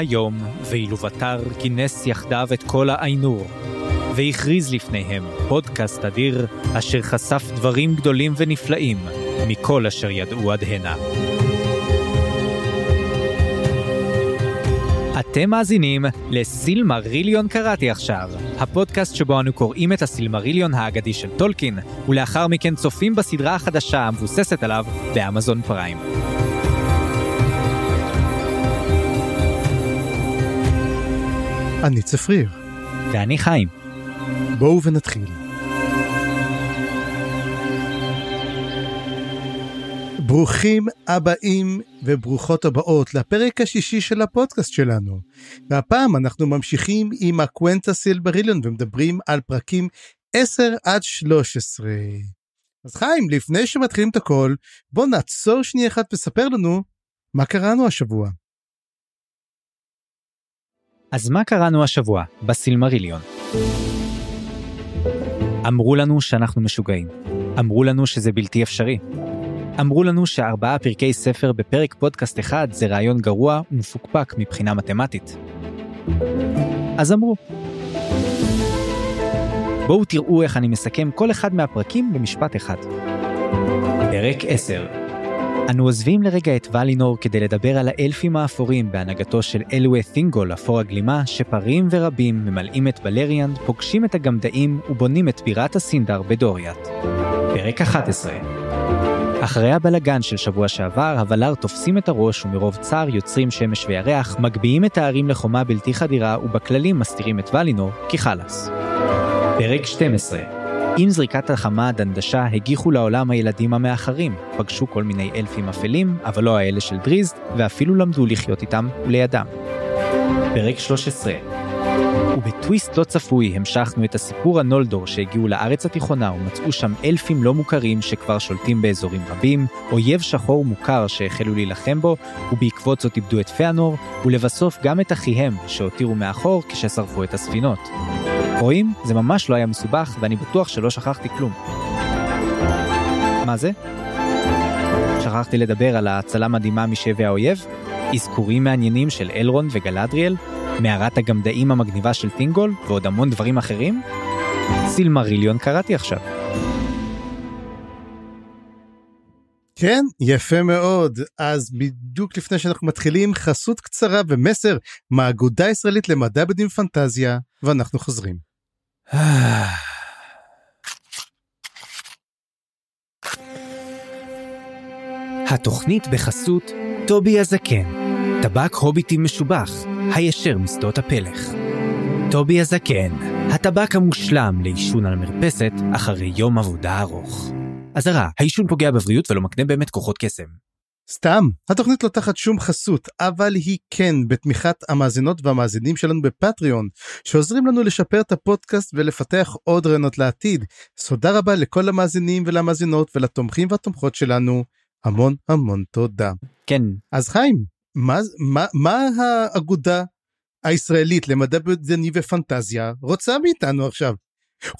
היום, ואילו בתר כינס יחדיו את כל האיינור, והכריז לפניהם פודקאסט אדיר, אשר חשף דברים גדולים ונפלאים מכל אשר ידעו עד הנה. אתם מאזינים לסילמריליון קראתי עכשיו, הפודקאסט שבו אנו קוראים את הסילמריליון האגדי של טולקין, ולאחר מכן צופים בסדרה החדשה המבוססת עליו באמזון פריים. אני צפריר. ואני חיים. בואו ונתחיל. ברוכים הבאים וברוכות הבאות לפרק השישי של הפודקאסט שלנו. והפעם אנחנו ממשיכים עם הקוונטה סילבריליון ומדברים על פרקים 10 עד 13. אז חיים, לפני שמתחילים את הכל, בוא נעצור שנייה אחת וספר לנו מה קראנו השבוע. אז מה קראנו השבוע בסילמריליון? אמרו לנו שאנחנו משוגעים. אמרו לנו שזה בלתי אפשרי. אמרו לנו שארבעה פרקי ספר בפרק פודקאסט אחד זה רעיון גרוע ומפוקפק מבחינה מתמטית. אז אמרו. בואו תראו איך אני מסכם כל אחד מהפרקים במשפט אחד. פרק 10 אנו עוזבים לרגע את ולינור כדי לדבר על האלפים האפורים בהנהגתו של אלוהי תינגול, אפור הגלימה, שפרים ורבים ממלאים את בלריאנד, פוגשים את הגמדאים ובונים את בירת הסינדר בדוריאט. פרק 11 אחרי הבלגן של שבוע שעבר, הוולר תופסים את הראש ומרוב צער יוצרים שמש וירח, מגביהים את הערים לחומה בלתי חדירה ובכללים מסתירים את ולינור כחלאס. פרק 12 עם זריקת החמה דנדשה הגיחו לעולם הילדים המאחרים, פגשו כל מיני אלפים אפלים, אבל לא האלה של דריז, ואפילו למדו לחיות איתם ולידם. פרק 13 ובטוויסט לא צפוי המשכנו את הסיפור הנולדור שהגיעו לארץ התיכונה ומצאו שם אלפים לא מוכרים שכבר שולטים באזורים רבים, אויב שחור מוכר שהחלו להילחם בו, ובעקבות זאת איבדו את פאנור, ולבסוף גם את אחיהם שהותירו מאחור כששרפו את הספינות. רואים? זה ממש לא היה מסובך, ואני בטוח שלא שכחתי כלום. מה זה? שכחתי לדבר על ההצלה מדהימה משבי האויב, אזכורים מעניינים של אלרון וגלדריאל, מערת הגמדאים המגניבה של טינגול, ועוד המון דברים אחרים? סילמריליון קראתי עכשיו. כן, יפה מאוד. אז בדיוק לפני שאנחנו מתחילים, חסות קצרה ומסר מהאגודה הישראלית למדע בדיון פנטזיה, ואנחנו חוזרים. התוכנית בחסות טובי הזקן, טבק הוביטים משובח, הישר משדות הפלך. טובי הזקן, הטבק המושלם לעישון על מרפסת אחרי יום עבודה ארוך. אזהרה, העישון פוגע בבריאות ולא מקנה באמת כוחות קסם. סתם, התוכנית לא תחת שום חסות, אבל היא כן בתמיכת המאזינות והמאזינים שלנו בפטריון, שעוזרים לנו לשפר את הפודקאסט ולפתח עוד רעיונות לעתיד. אז תודה רבה לכל המאזינים ולמאזינות ולתומכים והתומכות שלנו. המון המון תודה. כן, אז חיים, מה, מה, מה האגודה הישראלית למדע בדיוני ופנטזיה רוצה מאיתנו עכשיו?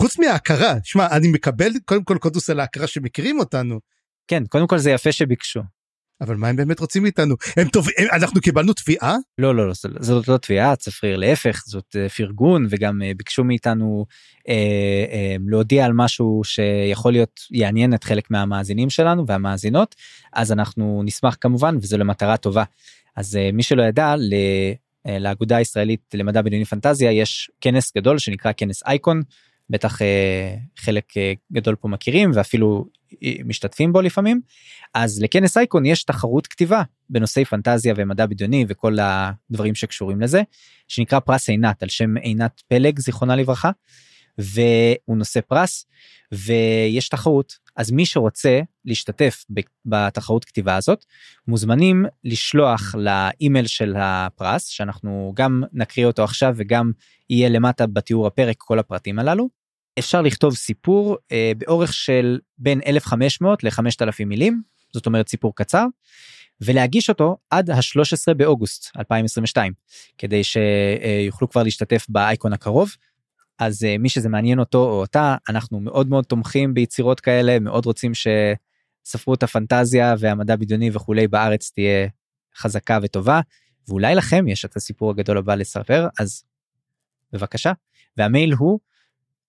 חוץ מההכרה, שמע, אני מקבל קודם כל קודוס על ההכרה שמכירים אותנו, כן, קודם כל זה יפה שביקשו. אבל מה הם באמת רוצים מאיתנו? הם טוב, הם, אנחנו קיבלנו תביעה? לא, לא, לא, זאת לא תביעה, צפריר, להפך, זאת אה, פרגון, וגם אה, ביקשו מאיתנו אה, אה, להודיע על משהו שיכול להיות, יעניין את חלק מהמאזינים שלנו והמאזינות, אז אנחנו נשמח כמובן, וזו למטרה טובה. אז אה, מי שלא ידע, ל... אה, לאגודה הישראלית למדע בדיוני פנטזיה יש כנס גדול שנקרא כנס אייקון, בטח חלק גדול פה מכירים ואפילו משתתפים בו לפעמים. אז לכנס אייקון יש תחרות כתיבה בנושאי פנטזיה ומדע בדיוני וכל הדברים שקשורים לזה, שנקרא פרס עינת על שם עינת פלג זיכרונה לברכה, והוא נושא פרס ויש תחרות אז מי שרוצה להשתתף בתחרות כתיבה הזאת מוזמנים לשלוח לאימייל של הפרס שאנחנו גם נקריא אותו עכשיו וגם יהיה למטה בתיאור הפרק כל הפרטים הללו. אפשר לכתוב סיפור אה, באורך של בין 1500 ל-5000 מילים זאת אומרת סיפור קצר ולהגיש אותו עד ה-13 באוגוסט 2022 כדי שיוכלו כבר להשתתף באייקון הקרוב. אז אה, מי שזה מעניין אותו או אותה אנחנו מאוד מאוד תומכים ביצירות כאלה מאוד רוצים שספרות הפנטזיה והמדע בדיוני וכולי בארץ תהיה חזקה וטובה ואולי לכם יש את הסיפור הגדול הבא לספר, אז בבקשה. והמייל הוא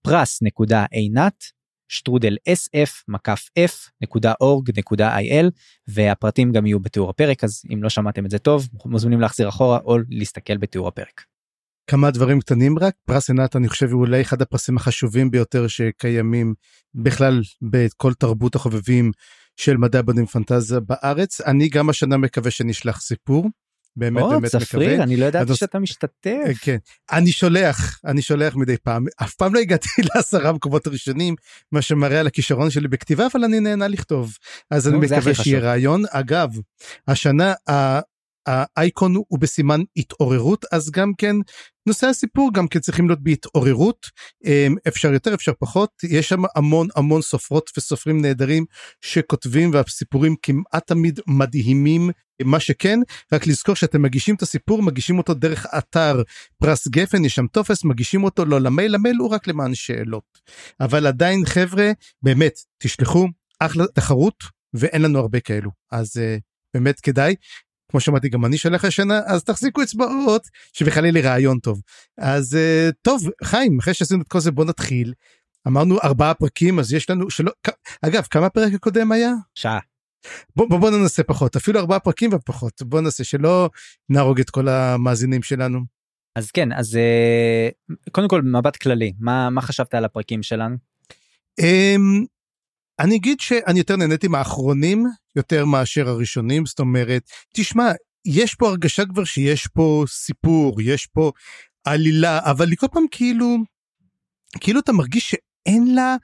פרס.עינת שטרודל sf מקף f.org.il והפרטים גם יהיו בתיאור הפרק אז אם לא שמעתם את זה טוב מוזמנים להחזיר אחורה או להסתכל בתיאור הפרק. כמה דברים קטנים רק פרס עינת אני חושב הוא אולי אחד הפרסים החשובים ביותר שקיימים בכלל בכל תרבות החובבים של מדע בנים פנטזיה בארץ אני גם השנה מקווה שנשלח סיפור. באמת או, באמת צפריר, מקווה. אני לא ידעתי הדוס- שאתה משתתף. כן אני שולח אני שולח מדי פעם אף פעם לא הגעתי לעשרה מקומות הראשונים מה שמראה על הכישרון שלי בכתיבה אבל אני נהנה לכתוב אז אני מקווה שיהיה. רעיון אגב השנה האייקון הוא בסימן התעוררות אז גם כן נושא הסיפור גם כן צריכים להיות בהתעוררות אמ, אפשר יותר אפשר פחות. יש שם המון המון סופרות וסופרים נהדרים שכותבים והסיפורים כמעט תמיד מדהימים מה שכן רק לזכור שאתם מגישים את הסיפור מגישים אותו דרך אתר פרס גפן יש שם טופס מגישים אותו לא למייל המייל הוא רק למען שאלות. אבל עדיין חבר'ה באמת תשלחו אחלה תחרות ואין לנו הרבה כאלו. אז uh, באמת כדאי. כמו שאמרתי גם אני שולח השנה אז תחזיקו אצבעות שבכלל יהיה לי רעיון טוב אז uh, טוב חיים אחרי שעשינו את כל זה בוא נתחיל. אמרנו ארבעה פרקים אז יש לנו שלא כ- אגב כמה הפרק הקודם היה שעה. בוא, בוא, בוא ננסה פחות אפילו ארבעה פרקים ופחות בוא ננסה שלא נהרוג את כל המאזינים שלנו. אז כן אז אה, קודם כל מבט כללי מה מה חשבת על הפרקים שלנו Um, אני אגיד שאני יותר נהניתי מהאחרונים יותר מאשר הראשונים זאת אומרת תשמע יש פה הרגשה כבר שיש פה סיפור יש פה עלילה אבל היא כל פעם כאילו כאילו אתה מרגיש שאין לה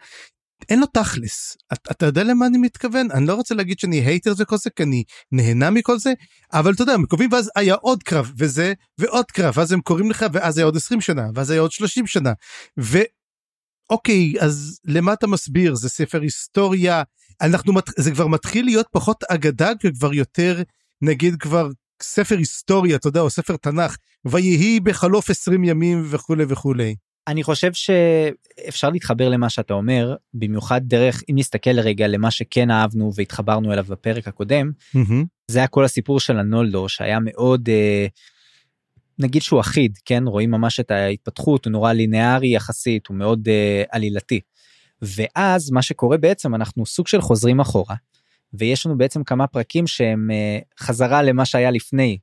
אין לו תכלס אתה, אתה יודע למה אני מתכוון אני לא רוצה להגיד שאני הייטר וכל זה כי אני נהנה מכל זה אבל אתה יודע הם קובעים ואז היה עוד קרב וזה ועוד קרב ואז הם קוראים לך ואז היה עוד 20 שנה ואז היה עוד 30 שנה. ו... אוקיי אז למה אתה מסביר זה ספר היסטוריה אנחנו. זה כבר מתחיל להיות פחות אגדה וכבר יותר נגיד כבר ספר היסטוריה אתה יודע או ספר תנ"ך ויהי בחלוף 20 ימים וכולי וכולי. אני חושב שאפשר להתחבר למה שאתה אומר במיוחד דרך אם נסתכל לרגע למה שכן אהבנו והתחברנו אליו בפרק הקודם זה היה כל הסיפור של הנולדור שהיה מאוד אה, נגיד שהוא אחיד כן רואים ממש את ההתפתחות הוא נורא לינארי יחסית הוא מאוד אה, עלילתי. ואז מה שקורה בעצם אנחנו סוג של חוזרים אחורה ויש לנו בעצם כמה פרקים שהם אה, חזרה למה שהיה לפני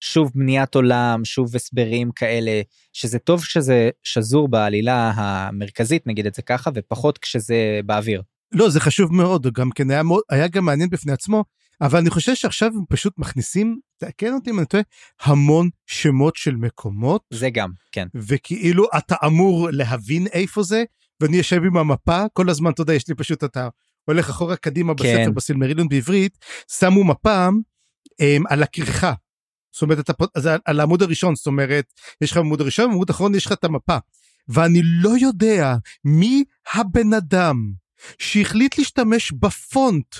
שוב בניית עולם שוב הסברים כאלה שזה טוב כשזה שזור בעלילה המרכזית נגיד את זה ככה ופחות כשזה באוויר. לא זה חשוב מאוד גם כן היה, מאוד, היה גם מעניין בפני עצמו אבל אני חושב שעכשיו הם פשוט מכניסים תקן אותי אם אני טועה המון שמות של מקומות זה גם כן וכאילו אתה אמור להבין איפה זה ואני יושב עם המפה כל הזמן אתה יודע יש לי פשוט אתה הולך אחורה קדימה כן. בספר בסילמרילון בעברית שמו מפה הם, על הכריכה. זאת אומרת אתה, זה על- על העמוד הראשון זאת אומרת יש לך עמוד ראשון עמוד אחרון יש לך את המפה ואני לא יודע מי הבן אדם שהחליט להשתמש בפונט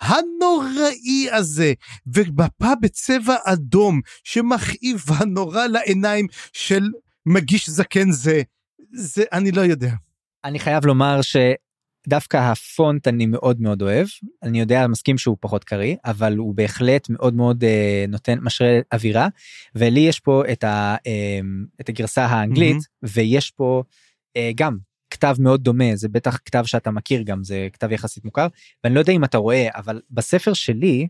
הנוראי הזה ומפה בצבע אדום שמכאיבה נורא לעיניים של מגיש זקן זה זה אני לא יודע. אני חייב לומר שדווקא הפונט אני מאוד מאוד אוהב אני יודע מסכים שהוא פחות קריא אבל הוא בהחלט מאוד מאוד אה, נותן משרה אווירה ולי יש פה את, ה, אה, את הגרסה האנגלית מהמם. ויש פה אה, גם כתב מאוד דומה זה בטח כתב שאתה מכיר גם זה כתב יחסית מוכר ואני לא יודע אם אתה רואה אבל בספר שלי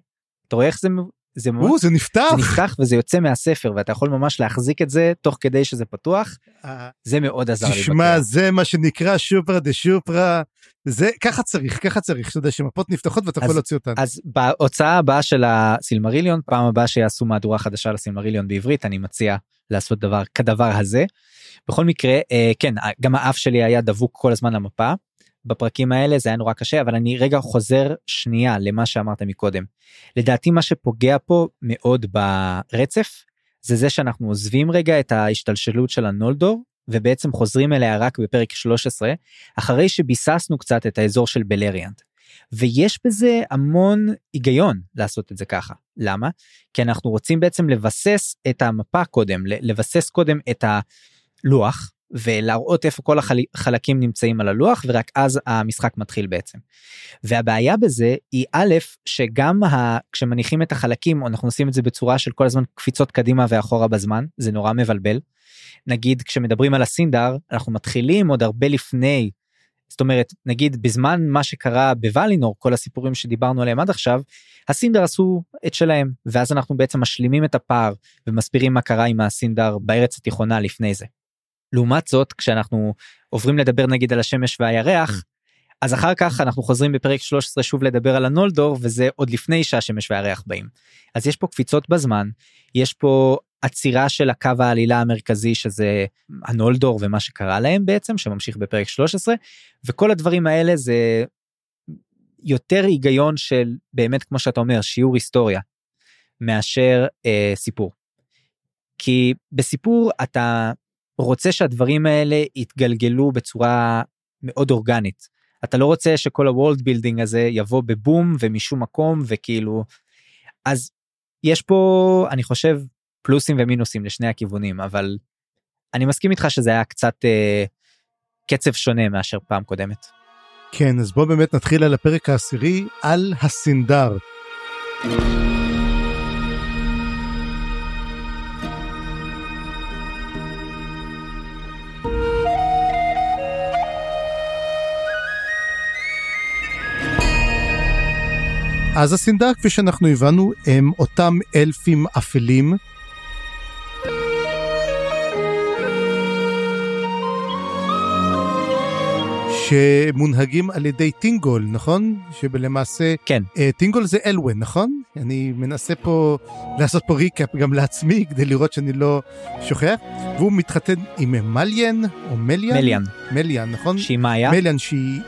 אתה רואה איך זה זה ממש או, זה נפתח. זה נפתח וזה יוצא מהספר ואתה יכול ממש להחזיק את זה תוך כדי שזה פתוח אה, זה מאוד עזר לי. תשמע. זה מה שנקרא שופרה דה שופרה זה ככה צריך ככה צריך אתה יודע שמפות נפתחות ואתה יכול אז- להוציא אותן. אז בהוצאה הבאה של הסילמריליון פעם הבאה שיעשו מהדורה חדשה לסילמריליון בעברית אני מציע לעשות דבר כדבר הזה. בכל מקרה אה, כן גם האף שלי היה דבוק כל הזמן למפה בפרקים האלה זה היה נורא קשה אבל אני רגע חוזר שנייה למה שאמרת מקודם. לדעתי מה שפוגע פה מאוד ברצף זה זה שאנחנו עוזבים רגע את ההשתלשלות של הנולדור ובעצם חוזרים אליה רק בפרק 13 אחרי שביססנו קצת את האזור של בלריאנט. ויש בזה המון היגיון לעשות את זה ככה למה כי אנחנו רוצים בעצם לבסס את המפה קודם לבסס קודם את הלוח ולהראות איפה כל החלקים נמצאים על הלוח ורק אז המשחק מתחיל בעצם. והבעיה בזה היא א' שגם ה... כשמניחים את החלקים אנחנו עושים את זה בצורה של כל הזמן קפיצות קדימה ואחורה בזמן זה נורא מבלבל. נגיד כשמדברים על הסינדר אנחנו מתחילים עוד הרבה לפני. זאת אומרת נגיד בזמן מה שקרה בוולינור כל הסיפורים שדיברנו עליהם עד עכשיו הסינדר עשו את שלהם ואז אנחנו בעצם משלימים את הפער ומסבירים מה קרה עם הסינדר בארץ התיכונה לפני זה. לעומת זאת כשאנחנו עוברים לדבר נגיד על השמש והירח mm. אז אחר כך אנחנו חוזרים בפרק 13 שוב לדבר על הנולדור וזה עוד לפני שהשמש והירח באים. אז יש פה קפיצות בזמן יש פה עצירה של הקו העלילה המרכזי שזה הנולדור ומה שקרה להם בעצם שממשיך בפרק 13 וכל הדברים האלה זה יותר היגיון של באמת כמו שאתה אומר שיעור היסטוריה מאשר אה, סיפור. כי בסיפור אתה רוצה שהדברים האלה יתגלגלו בצורה מאוד אורגנית. אתה לא רוצה שכל ה world building הזה יבוא בבום ומשום מקום וכאילו אז יש פה אני חושב פלוסים ומינוסים לשני הכיוונים אבל אני מסכים איתך שזה היה קצת אה, קצב שונה מאשר פעם קודמת. כן אז בוא באמת נתחיל על הפרק העשירי על הסינדר. אז הסינדר כפי שאנחנו הבנו הם אותם אלפים אפלים שמונהגים על ידי טינגול, נכון? שלמעשה... כן. Uh, טינגול זה אלווין, נכון? אני מנסה פה לעשות פה ריקאפ גם לעצמי כדי לראות שאני לא שוכח. והוא מתחתן עם מליאן או מליאן? מליאן. מליאן, נכון? שהיא מאיה. מליאן שהיא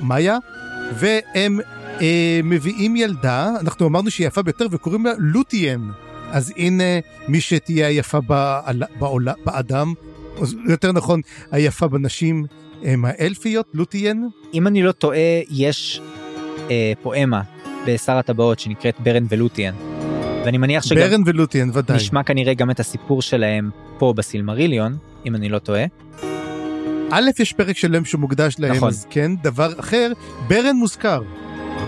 מאיה, והם uh, מביאים ילדה, אנחנו אמרנו שהיא יפה ביותר וקוראים לה לוטיאן. אז הנה מי שתהיה היפה בעולם, באדם, או יותר נכון, היפה בנשים, הם האלפיות, לוטיאן? אם אני לא טועה, יש אה, פואמה בשר הטבעות שנקראת ברן ולוטיאן. ואני מניח שגם... ברן ולוטיאן, ודאי. נשמע כנראה גם את הסיפור שלהם פה בסילמריליון, אם אני לא טועה. א', יש פרק שלם שמוקדש להם, נכון. אז כן, דבר אחר, ברן מוזכר.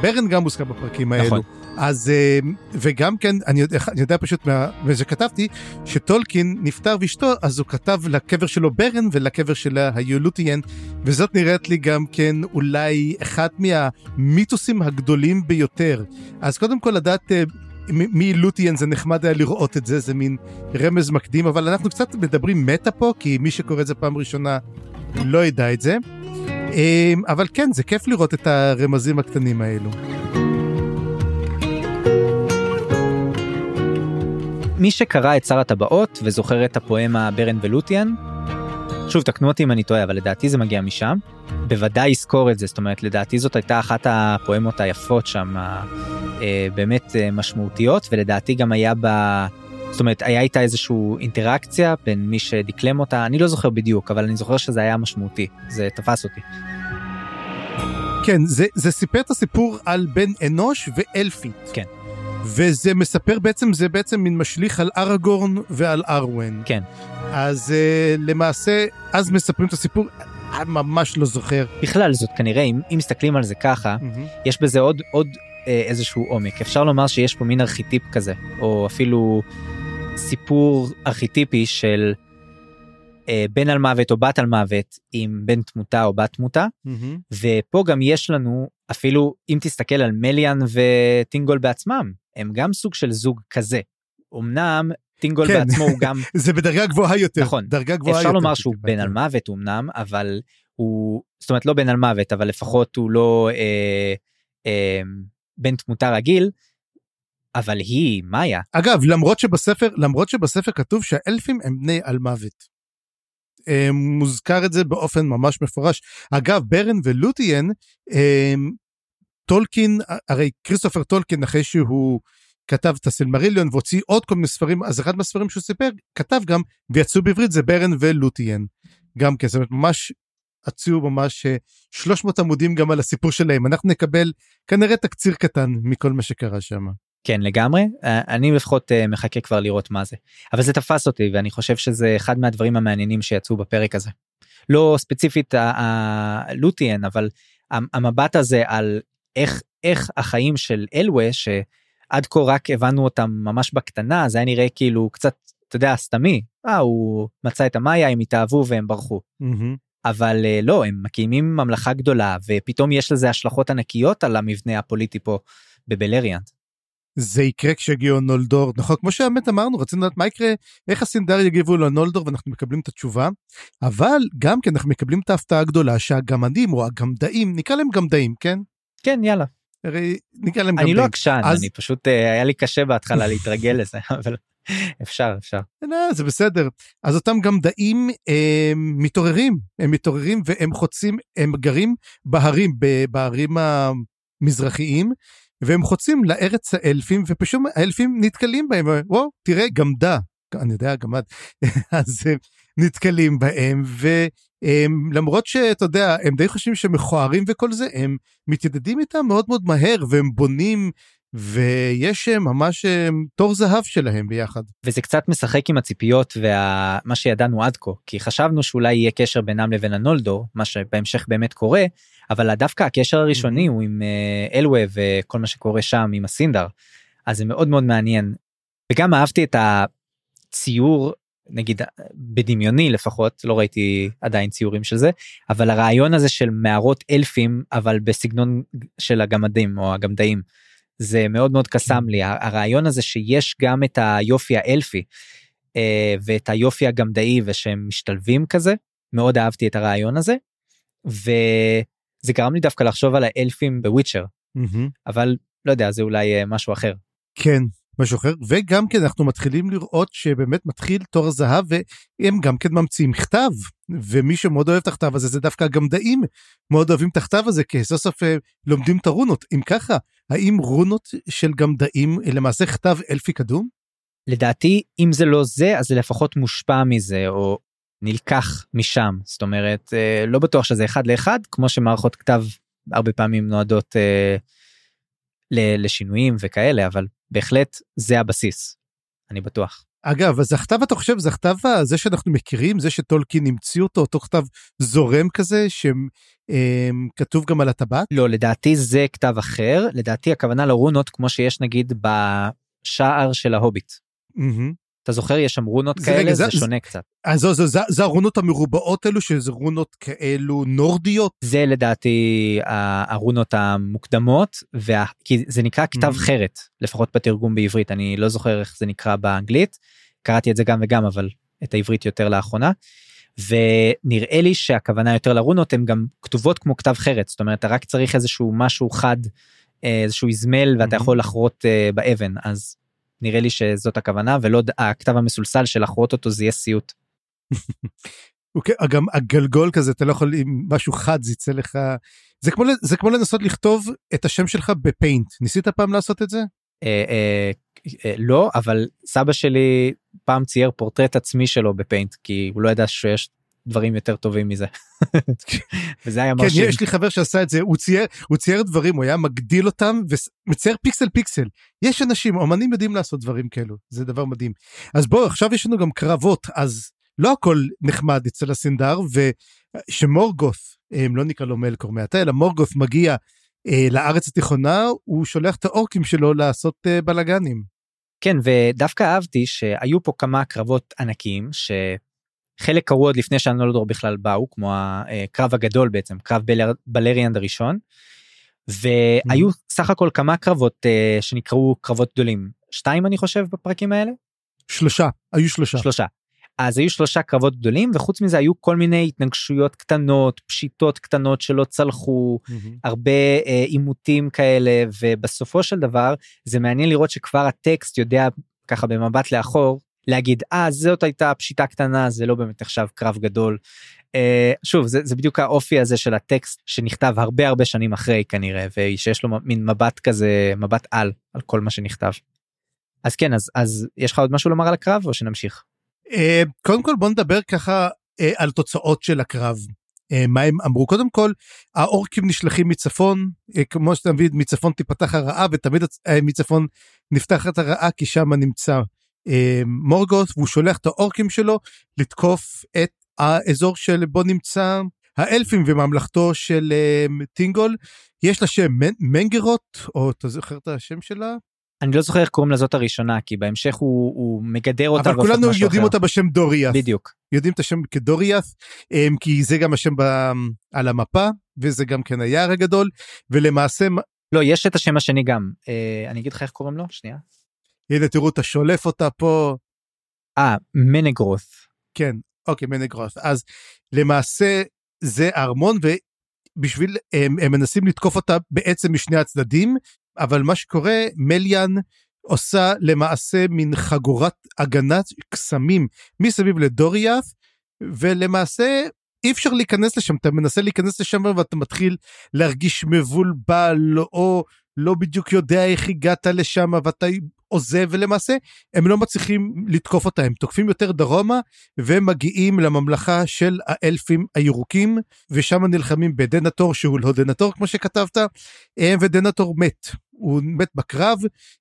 ברן גם מוזכר בפרקים האלו. נכון. אז אה, וגם כן אני יודע, אני יודע פשוט מה שכתבתי שטולקין נפטר ואשתו אז הוא כתב לקבר שלו ברן ולקבר שלה היולוטיאן וזאת נראית לי גם כן אולי אחד מהמיתוסים הגדולים ביותר אז קודם כל לדעת אה, מי לוטיאן זה נחמד היה לראות את זה זה מין רמז מקדים אבל אנחנו קצת מדברים מטה פה כי מי שקורא את זה פעם ראשונה לא ידע את זה אבל כן זה כיף לראות את הרמזים הקטנים האלו. מי שקרא את שר הטבעות וזוכר את הפואמה ברן ולוטיאן, שוב תקנו אותי אם אני טועה אבל לדעתי זה מגיע משם, בוודאי יזכור את זה זאת אומרת לדעתי זאת הייתה אחת הפואמות היפות שם אה, באמת אה, משמעותיות ולדעתי גם היה בה זאת אומרת היה איתה איזושהי אינטראקציה בין מי שדקלם אותה אני לא זוכר בדיוק אבל אני זוכר שזה היה משמעותי זה תפס אותי. כן זה זה סיפר את הסיפור על בן אנוש ואלפית. כן. וזה מספר בעצם זה בעצם מין משליך על אראגורן ועל ארוון. כן. אז uh, למעשה אז מספרים את הסיפור אני ממש לא זוכר. בכלל זאת כנראה אם, אם מסתכלים על זה ככה mm-hmm. יש בזה עוד עוד אה, איזשהו עומק אפשר לומר שיש פה מין ארכיטיפ כזה או אפילו סיפור ארכיטיפי של אה, בן על מוות או בת על מוות עם בן תמותה או בת תמותה mm-hmm. ופה גם יש לנו אפילו אם תסתכל על מליאן וטינגול בעצמם הם גם סוג של זוג כזה. אמנם טינגול כן. בעצמו הוא גם זה בדרגה גבוהה יותר נכון דרגה גבוהה אפשר יותר לומר שהוא בן על מוות אמנם אבל הוא זאת אומרת לא בן אלמוות אבל לפחות הוא לא אה, אה, בן תמותה רגיל. אבל היא מאיה אגב למרות שבספר למרות שבספר כתוב שהאלפים הם בני אלמוות. אה, מוזכר את זה באופן ממש מפורש אגב ברן ולוטיאן אה, טולקין, הרי כריסטופר טולקין אחרי שהוא כתב את הסילמריליון והוציא עוד כל מיני ספרים, אז אחד מהספרים שהוא סיפר, כתב גם, ויצאו בעברית זה ברן ולוטיאן. גם כן, זאת אומרת ממש עצוב ממש 300 אה, עמודים גם על הסיפור שלהם, אנחנו נקבל כנראה תקציר קטן מכל מה שקרה שם. כן לגמרי אני לפחות מחכה כבר לראות מה זה אבל זה תפס אותי ואני חושב שזה אחד מהדברים המעניינים שיצאו בפרק הזה. לא ספציפית הלוטיאן אבל המבט הזה על איך איך החיים של אלווה שעד כה רק הבנו אותם ממש בקטנה זה היה נראה כאילו קצת אתה יודע סתמי אה הוא מצא את המאיה הם התאהבו והם ברחו. Mm-hmm. אבל אה, לא הם מקימים ממלכה גדולה ופתאום יש לזה השלכות ענקיות על המבנה הפוליטי פה בבלריאנט. זה יקרה כשיגיעו נולדור נכון כמו שהאמת אמרנו רצינו לדעת מה יקרה איך הסינדר יגיבו לנולדור ואנחנו מקבלים את התשובה אבל גם כן אנחנו מקבלים את ההפתעה הגדולה שהגמדים או הגמדאים נקרא להם גמדאים כן כן יאללה. הרי נקרא להם גמדאים. אני לא עקשן אז... אני פשוט אה, היה לי קשה בהתחלה להתרגל לזה אבל אפשר אפשר. לא, זה בסדר אז אותם גמדאים הם מתעוררים הם מתעוררים והם חוצים הם גרים בהרים בהרים המזרחיים והם חוצים לארץ האלפים ופשוט האלפים נתקלים בהם וואו תראה גמדה. אני יודע גמד. אז הם נתקלים בהם ולמרות שאתה יודע הם די חושבים שהם מכוערים וכל זה הם מתיידדים איתם מאוד מאוד מהר והם בונים ויש ממש תור זהב שלהם ביחד. וזה קצת משחק עם הציפיות ומה שידענו עד כה כי חשבנו שאולי יהיה קשר בינם לבין הנולדור מה שבהמשך באמת קורה אבל דווקא הקשר הראשוני הוא עם אה, אלווה וכל מה שקורה שם עם הסינדר אז זה מאוד מאוד מעניין. וגם אהבתי את הציור נגיד בדמיוני לפחות לא ראיתי עדיין ציורים של זה אבל הרעיון הזה של מערות אלפים אבל בסגנון של הגמדים או הגמדאים. זה מאוד מאוד קסם לי הרעיון הזה שיש גם את היופי האלפי אה, ואת היופי הגמדאי ושהם משתלבים כזה מאוד אהבתי את הרעיון הזה. וזה גרם לי דווקא לחשוב על האלפים בוויצ'ר mm-hmm. אבל לא יודע זה אולי אה, משהו אחר. כן משהו אחר וגם כן אנחנו מתחילים לראות שבאמת מתחיל תור הזהב והם גם כן ממציאים כתב ומי שמאוד אוהב את הכתב הזה זה דווקא הגמדאים מאוד אוהבים את הכתב הזה כי סוף סוף אה, לומדים את הרונות אם ככה האם רונות של גמדאים למעשה כתב אלפי קדום? לדעתי אם זה לא זה אז זה לפחות מושפע מזה או נלקח משם זאת אומרת אה, לא בטוח שזה אחד לאחד כמו שמערכות כתב הרבה פעמים נועדות אה, לשינויים וכאלה אבל בהחלט זה הבסיס אני בטוח. אגב אז הכתב אתה חושב זה הכתב הזה שאנחנו מכירים זה שטולקין המציא אותו אותו כתב זורם כזה שכתוב אמ, גם על הטבעת? לא לדעתי זה כתב אחר לדעתי הכוונה לרונות כמו שיש נגיד בשער של ההוביט. Mm-hmm. אתה זוכר יש שם רונות זה כאלה רגע, זה, זה שונה קצת. אז זה, זה, זה, זה הרונות המרובעות האלו שזה רונות כאלו נורדיות? זה לדעתי הרונות המוקדמות וה... כי זה נקרא כתב mm-hmm. חרת לפחות בתרגום בעברית אני לא זוכר איך זה נקרא באנגלית קראתי את זה גם וגם אבל את העברית יותר לאחרונה. ונראה לי שהכוונה יותר לרונות הן גם כתובות כמו כתב חרת זאת אומרת אתה רק צריך איזשהו משהו חד איזשהו איזמל ואתה mm-hmm. יכול לחרות אה, באבן אז נראה לי שזאת הכוונה ולא הכתב המסולסל של לחרות אותו זה יהיה סיוט. אוקיי, גם הגלגול כזה אתה לא יכול עם משהו חד זה יצא לך זה כמו זה כמו לנסות לכתוב את השם שלך בפיינט ניסית פעם לעשות את זה? אה, אה, אה, לא אבל סבא שלי פעם צייר פורטרט עצמי שלו בפיינט כי הוא לא ידע שיש דברים יותר טובים מזה. וזה היה מרשים. כן, יש לי חבר שעשה את זה, הוא צייר, הוא צייר דברים, הוא היה מגדיל אותם ומצייר פיקסל פיקסל. יש אנשים, אומנים יודעים לעשות דברים כאלו, זה דבר מדהים. אז בואו, עכשיו יש לנו גם קרבות, אז לא הכל נחמד אצל הסינדר, ושמורגות, אה, לא נקרא לו מלקור מעתה, אלא מורגות מגיע אה, לארץ התיכונה, הוא שולח את האורקים שלו לעשות אה, בלאגנים. כן, ודווקא אהבתי שהיו פה כמה קרבות ענקיים, ש... חלק קרו עוד לפני שהנולדור בכלל באו כמו הקרב הגדול בעצם קרב בלר, בלריאנד הראשון. והיו mm-hmm. סך הכל כמה קרבות uh, שנקראו קרבות גדולים שתיים אני חושב בפרקים האלה. שלושה היו שלושה שלושה. אז היו שלושה קרבות גדולים וחוץ מזה היו כל מיני התנגשויות קטנות פשיטות קטנות שלא צלחו mm-hmm. הרבה אה, עימותים כאלה ובסופו של דבר זה מעניין לראות שכבר הטקסט יודע ככה במבט לאחור להגיד אה זאת הייתה פשיטה קטנה זה לא באמת עכשיו קרב גדול. אה, שוב זה, זה בדיוק האופי הזה של הטקסט שנכתב הרבה הרבה שנים אחרי כנראה ושיש לו מין מבט כזה מבט על על כל מה שנכתב. אז כן אז אז יש לך עוד משהו לומר על הקרב או שנמשיך. אה, קודם כל בוא נדבר ככה אה, על תוצאות של הקרב. אה, מה הם אמרו קודם כל האורקים נשלחים מצפון אה, כמו שאתה מבין מצפון תיפתח הרעה ותמיד אה, מצפון נפתחת הרעה כי שם נמצא מורגות והוא שולח את האורקים שלו לתקוף את האזור של בו נמצא האלפים וממלכתו של טינגול יש לה שם מנגרות או אתה זוכר את השם שלה אני לא זוכר איך קוראים לזאת הראשונה כי בהמשך הוא, הוא מגדר אותה. אבל כולנו יודעים אחר. אותה בשם דוריאס. בדיוק. יודעים את השם כדוריאס אמ, כי זה גם השם ב, על המפה וזה גם כן היער הגדול ולמעשה. לא יש את השם השני גם אה, אני אגיד לך איך קוראים לו שנייה. הנה תראו אתה שולף אותה פה. אה מנגרות. כן אוקיי מנגרות אז למעשה זה ארמון ובשביל הם, הם מנסים לתקוף אותה בעצם משני הצדדים אבל מה שקורה, מליאן עושה למעשה מין חגורת הגנת קסמים מסביב לדוריאף, ולמעשה אי אפשר להיכנס לשם, אתה מנסה להיכנס לשם ואתה מתחיל להרגיש מבולבל, או לא בדיוק יודע איך הגעת לשם ואתה עוזב ולמעשה הם לא מצליחים לתקוף אותה. הם תוקפים יותר דרומה ומגיעים לממלכה של האלפים הירוקים ושם נלחמים בדנטור שהוא לא דנטור כמו שכתבת אה, ודנטור מת הוא מת בקרב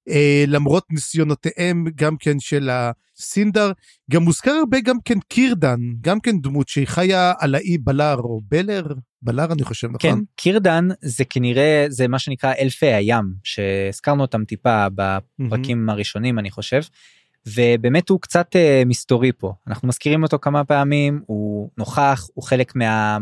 אה, למרות ניסיונותיהם גם כן של הסינדר גם מוזכר הרבה גם כן קירדן גם כן דמות שהיא חיה על האי בלר או בלר בלר אני חושב נכון? כן קירדן זה כנראה זה מה שנקרא אלפי הים שהזכרנו אותם טיפה בפרקים mm-hmm. הראשונים אני חושב. ובאמת הוא קצת uh, מסתורי פה אנחנו מזכירים אותו כמה פעמים הוא נוכח הוא חלק מה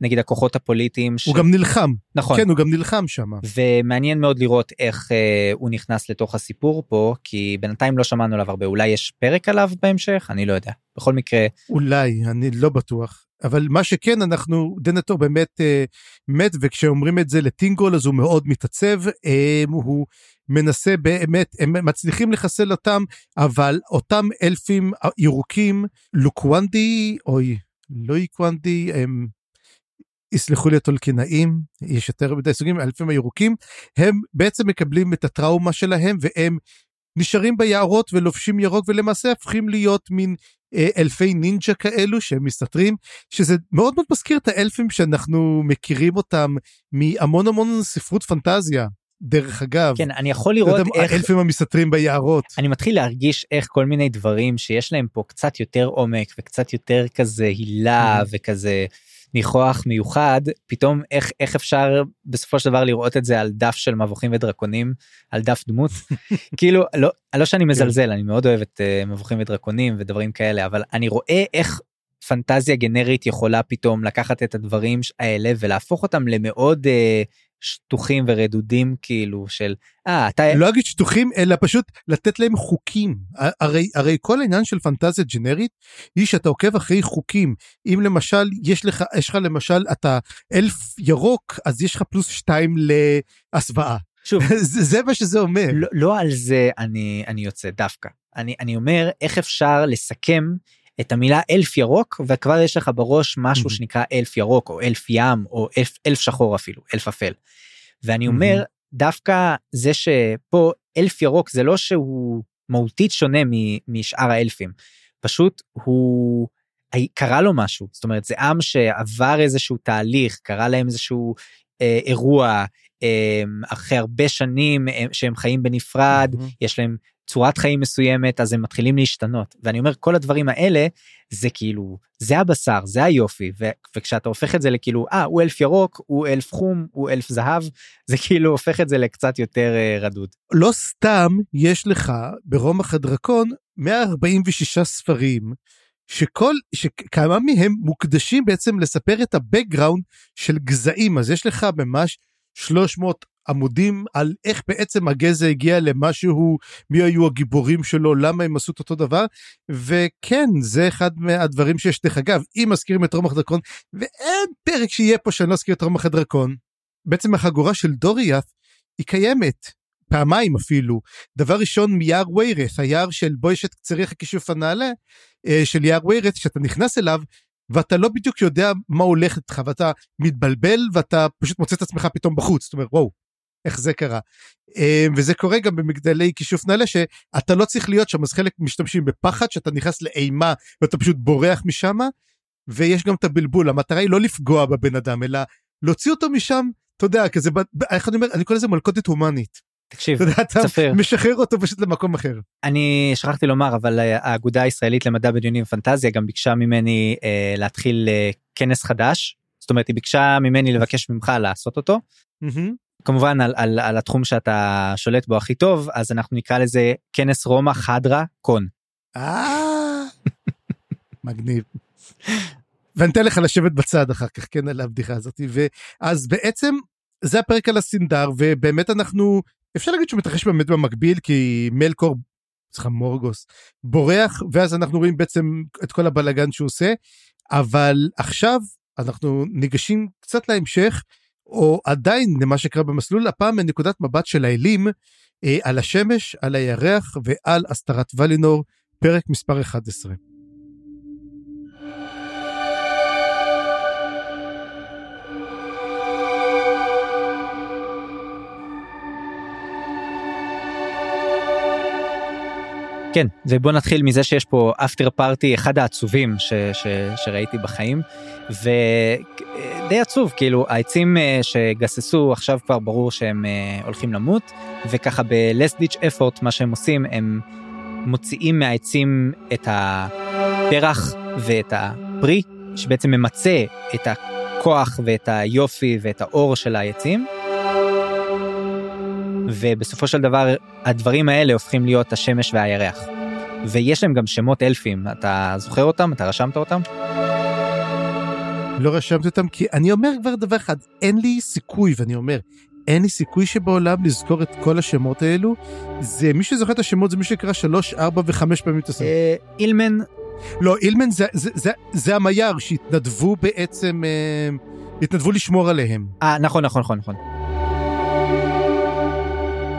נגיד הכוחות הפוליטיים. ש... הוא גם נלחם. נכון. כן, הוא גם נלחם שם. ומעניין מאוד לראות איך אה, הוא נכנס לתוך הסיפור פה, כי בינתיים לא שמענו עליו הרבה, אולי יש פרק עליו בהמשך? אני לא יודע. בכל מקרה... אולי, אני לא בטוח. אבל מה שכן, אנחנו, דנטור באמת אה, מת, וכשאומרים את זה לטינגול אז הוא מאוד מתעצב, אה, הוא מנסה באמת, הם מצליחים לחסל אותם, אבל אותם אלפים ירוקים, לוקוונדי, אוי, לא איקוונדי, הם יסלחו לי הטולקינאים, יש יותר מדי סוגים, האלפים הירוקים, הם בעצם מקבלים את הטראומה שלהם והם נשארים ביערות ולובשים ירוק ולמעשה הופכים להיות מין אה, אלפי נינג'ה כאלו שהם מסתתרים, שזה מאוד מאוד מזכיר את האלפים שאנחנו מכירים אותם מהמון המון ספרות פנטזיה. דרך אגב. כן, אני יכול לראות איך... האלפים המסתתרים ביערות. אני מתחיל להרגיש איך כל מיני דברים שיש להם פה קצת יותר עומק וקצת יותר כזה הילה וכזה ניחוח מיוחד פתאום איך איך אפשר בסופו של דבר לראות את זה על דף של מבוכים ודרקונים על דף דמות? כאילו לא לא שאני מזלזל אני מאוד אוהב את uh, מבוכים ודרקונים ודברים כאלה אבל אני רואה איך פנטזיה גנרית יכולה פתאום לקחת את הדברים האלה ולהפוך אותם למאוד uh, שטוחים ורדודים כאילו של אה אתה לא אגיד שטוחים אלא פשוט לתת להם חוקים. הרי הרי כל העניין של פנטזיה ג'נרית היא שאתה עוקב אחרי חוקים. אם למשל יש לך יש לך למשל אתה אלף ירוק אז יש לך פלוס שתיים להסוואה. שוב. זה, זה מה שזה אומר. לא, לא על זה אני אני יוצא דווקא. אני אני אומר איך אפשר לסכם את המילה אלף ירוק וכבר יש לך בראש משהו mm-hmm. שנקרא אלף ירוק או אלף ים או אלף, אלף שחור אפילו אלף אפל. ואני אומר mm-hmm. דווקא זה שפה אלף ירוק זה לא שהוא מהותית שונה משאר האלפים פשוט הוא קרה לו משהו זאת אומרת זה עם שעבר איזשהו תהליך קרה להם איזשהו אה, אירוע אה, אחרי הרבה שנים אה, שהם חיים בנפרד mm-hmm. יש להם צורת חיים מסוימת אז הם מתחילים להשתנות. ואני אומר כל הדברים האלה זה כאילו זה הבשר זה היופי. ו- וכשאתה הופך את זה לכאילו אה הוא אלף ירוק הוא אלף חום הוא אלף זהב זה כאילו הופך את זה לקצת יותר uh, רדוד. לא סתם יש לך ברומח הדרקון 146 ספרים שכל שכמה מהם מוקדשים בעצם לספר את הבקגראונד של גזעים. אז יש לך ממש 300 עמודים על איך בעצם הגזע הגיע למשהו, מי היו הגיבורים שלו, למה הם עשו את אותו דבר, וכן, זה אחד מהדברים שיש. דרך אגב, אם מזכירים את רומח דרקון, ואין פרק שיהיה פה שאני לא אזכיר את רומח הדרקון, בעצם החגורה של דוריאף היא קיימת. פעמיים אפילו. דבר ראשון מיער ויירס, היער של בו יש הכישוף הנעלה אה, של יער ויירס, שאתה נכנס אליו ואתה לא בדיוק יודע מה הולך איתך ואתה מתבלבל ואתה פשוט מוצא את עצמך פתאום בחוץ, זאת אומרת וואו, איך זה קרה. אה, וזה קורה גם במגדלי כישוף נעלה שאתה לא צריך להיות שם אז חלק משתמשים בפחד שאתה נכנס לאימה ואתה פשוט בורח משם ויש גם את הבלבול, המטרה היא לא לפגוע בבן אדם, אלא להוציא אותו משם, אתה יודע, כזה, איך אני אומר, אני קורא לזה מלכודת הומנית. תקשיב, אתה יודע, אתה צפיר. משחרר אותו פשוט למקום אחר. אני שכחתי לומר אבל אה, האגודה הישראלית למדע בדיוני ופנטזיה גם ביקשה ממני אה, להתחיל אה, כנס חדש זאת אומרת היא ביקשה ממני לבקש ממך לעשות אותו מהמם. כמובן על, על, על התחום שאתה שולט בו הכי טוב אז אנחנו נקרא לזה כנס רומא חדרה קון. אה, מגניב. ואני אתן לך לשבת בצד אחר כך, כן, על הבדיחה הזאת. ואז בעצם זה הפרק על הסינדר, ובאמת אנחנו, אפשר להגיד שהוא מתרחש באמת במקביל, כי מלקור, סליחה, מורגוס, בורח, ואז אנחנו רואים בעצם את כל הבלגן שהוא עושה, אבל עכשיו אנחנו ניגשים קצת להמשך, או עדיין למה שקרה במסלול, הפעם מנקודת מבט של האלים, אה, על השמש, על הירח ועל הסתרת ולינור, פרק מספר 11. כן ובוא נתחיל מזה שיש פה אפטר פארטי אחד העצובים ש, ש, שראיתי בחיים ודי עצוב כאילו העצים אה, שגססו עכשיו כבר ברור שהם אה, הולכים למות וככה ב-less ditch מה שהם עושים הם מוציאים מהעצים את הפרח ואת הפרי שבעצם ממצה את הכוח ואת היופי ואת האור של העצים. ובסופו של דבר הדברים האלה הופכים להיות השמש והירח. ויש להם גם שמות אלפים, אתה זוכר אותם? אתה רשמת אותם? לא רשמתי אותם כי אני אומר כבר דבר אחד, אין לי סיכוי, ואני אומר, אין לי סיכוי שבעולם לזכור את כל השמות האלו. זה מי שזוכר את השמות זה מי שקרא שלוש, ארבע וחמש פעמים את הסרט. אה, אילמן, לא, אילמן זה, זה, זה, זה המייר שהתנדבו בעצם, אה, התנדבו לשמור עליהם. אה נכון נכון נכון נכון.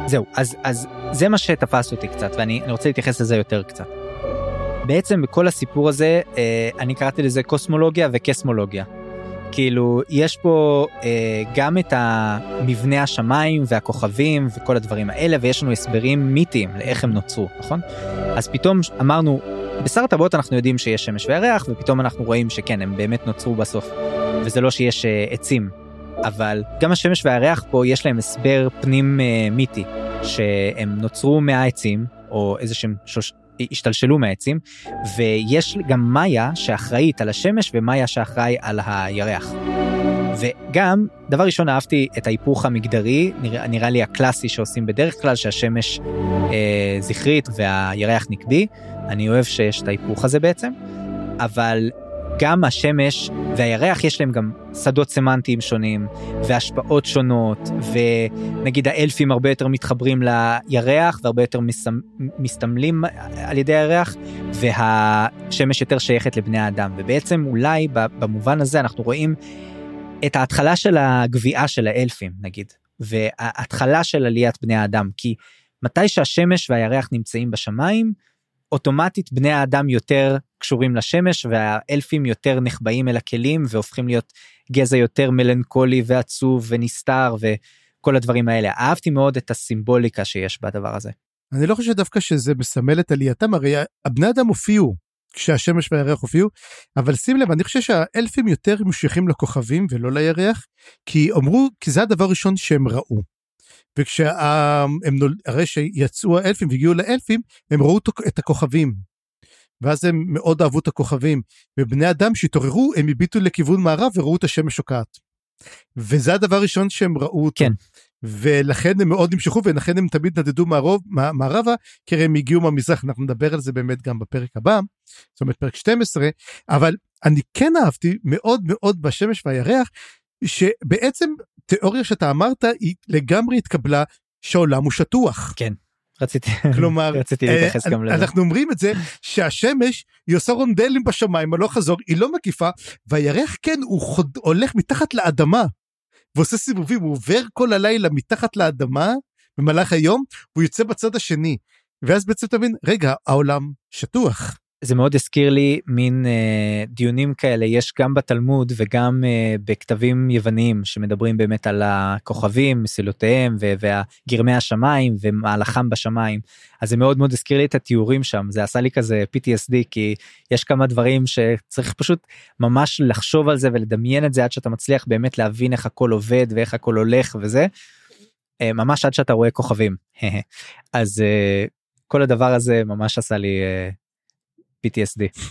זהו אז אז זה מה שתפס אותי קצת ואני אני רוצה להתייחס לזה יותר קצת. בעצם בכל הסיפור הזה אה, אני קראתי לזה קוסמולוגיה וקסמולוגיה. כאילו יש פה אה, גם את המבנה השמיים והכוכבים וכל הדברים האלה ויש לנו הסברים מיתיים לאיך הם נוצרו נכון אז פתאום אמרנו בשר הטבעות אנחנו יודעים שיש שמש וירח ופתאום אנחנו רואים שכן הם באמת נוצרו בסוף וזה לא שיש אה, עצים אבל גם השמש והירח פה יש להם הסבר פנים אה, מיתי שהם נוצרו מהעצים או איזה שהם שוש... השתלשלו מהעצים ויש גם מאיה שאחראית על השמש ומאיה שאחראי על הירח. וגם דבר ראשון אהבתי את ההיפוך המגדרי נראה, נראה לי הקלאסי שעושים בדרך כלל שהשמש אה, זכרית והירח נקבי אני אוהב שיש את ההיפוך הזה בעצם אבל גם השמש והירח יש להם גם שדות סמנטיים שונים והשפעות שונות ונגיד האלפים הרבה יותר מתחברים לירח והרבה יותר. מסתמלים על ידי הירח והשמש יותר שייכת לבני האדם ובעצם אולי במובן הזה אנחנו רואים את ההתחלה של הגביעה של האלפים נגיד וההתחלה של עליית בני האדם כי מתי שהשמש והירח נמצאים בשמיים אוטומטית בני האדם יותר קשורים לשמש והאלפים יותר נחבאים אל הכלים והופכים להיות גזע יותר מלנכולי ועצוב ונסתר וכל הדברים האלה אהבתי מאוד את הסימבוליקה שיש בדבר הזה. אני לא חושב דווקא שזה מסמל את עלייתם הרי הבני אדם הופיעו כשהשמש והירח הופיעו אבל שים לב אני חושב שהאלפים יותר מושכים לכוכבים ולא לירח כי אמרו כי זה הדבר הראשון שהם ראו. וכשהם. הרי שיצאו האלפים והגיעו לאלפים הם ראו את הכוכבים. ואז הם מאוד אהבו את הכוכבים ובני אדם שהתעוררו הם הביטו לכיוון מערב וראו את השמש שוקעת. וזה הדבר הראשון שהם ראו אותו. כן. ולכן הם מאוד נמשכו ולכן הם תמיד נדדו מערוב, מערבה כי הם הגיעו מהמזרח אנחנו נדבר על זה באמת גם בפרק הבא זאת אומרת פרק 12 אבל אני כן אהבתי מאוד מאוד בשמש והירח שבעצם תיאוריה שאתה אמרת היא לגמרי התקבלה שהעולם הוא שטוח. כן. רציתי כלומר רציתי להתייחס גם לזה. אנחנו אומרים את זה שהשמש היא עושה רונדלים בשמיים הלוך חזור היא לא מקיפה והירח כן הוא חוד, הולך מתחת לאדמה ועושה סיבובים הוא עובר כל הלילה מתחת לאדמה במהלך היום והוא יוצא בצד השני ואז בעצם תבין רגע העולם שטוח זה מאוד הזכיר לי מין אה, דיונים כאלה יש גם בתלמוד וגם אה, בכתבים יווניים שמדברים באמת על הכוכבים מסילותיהם וגרמי השמיים ומהלכם בשמיים אז זה מאוד מאוד הזכיר לי את התיאורים שם זה עשה לי כזה ptsd כי יש כמה דברים שצריך פשוט ממש לחשוב על זה ולדמיין את זה עד שאתה מצליח באמת להבין איך הכל עובד ואיך הכל הולך וזה. אה, ממש עד שאתה רואה כוכבים אז אה, כל הדבר הזה ממש עשה לי אה, PTSD.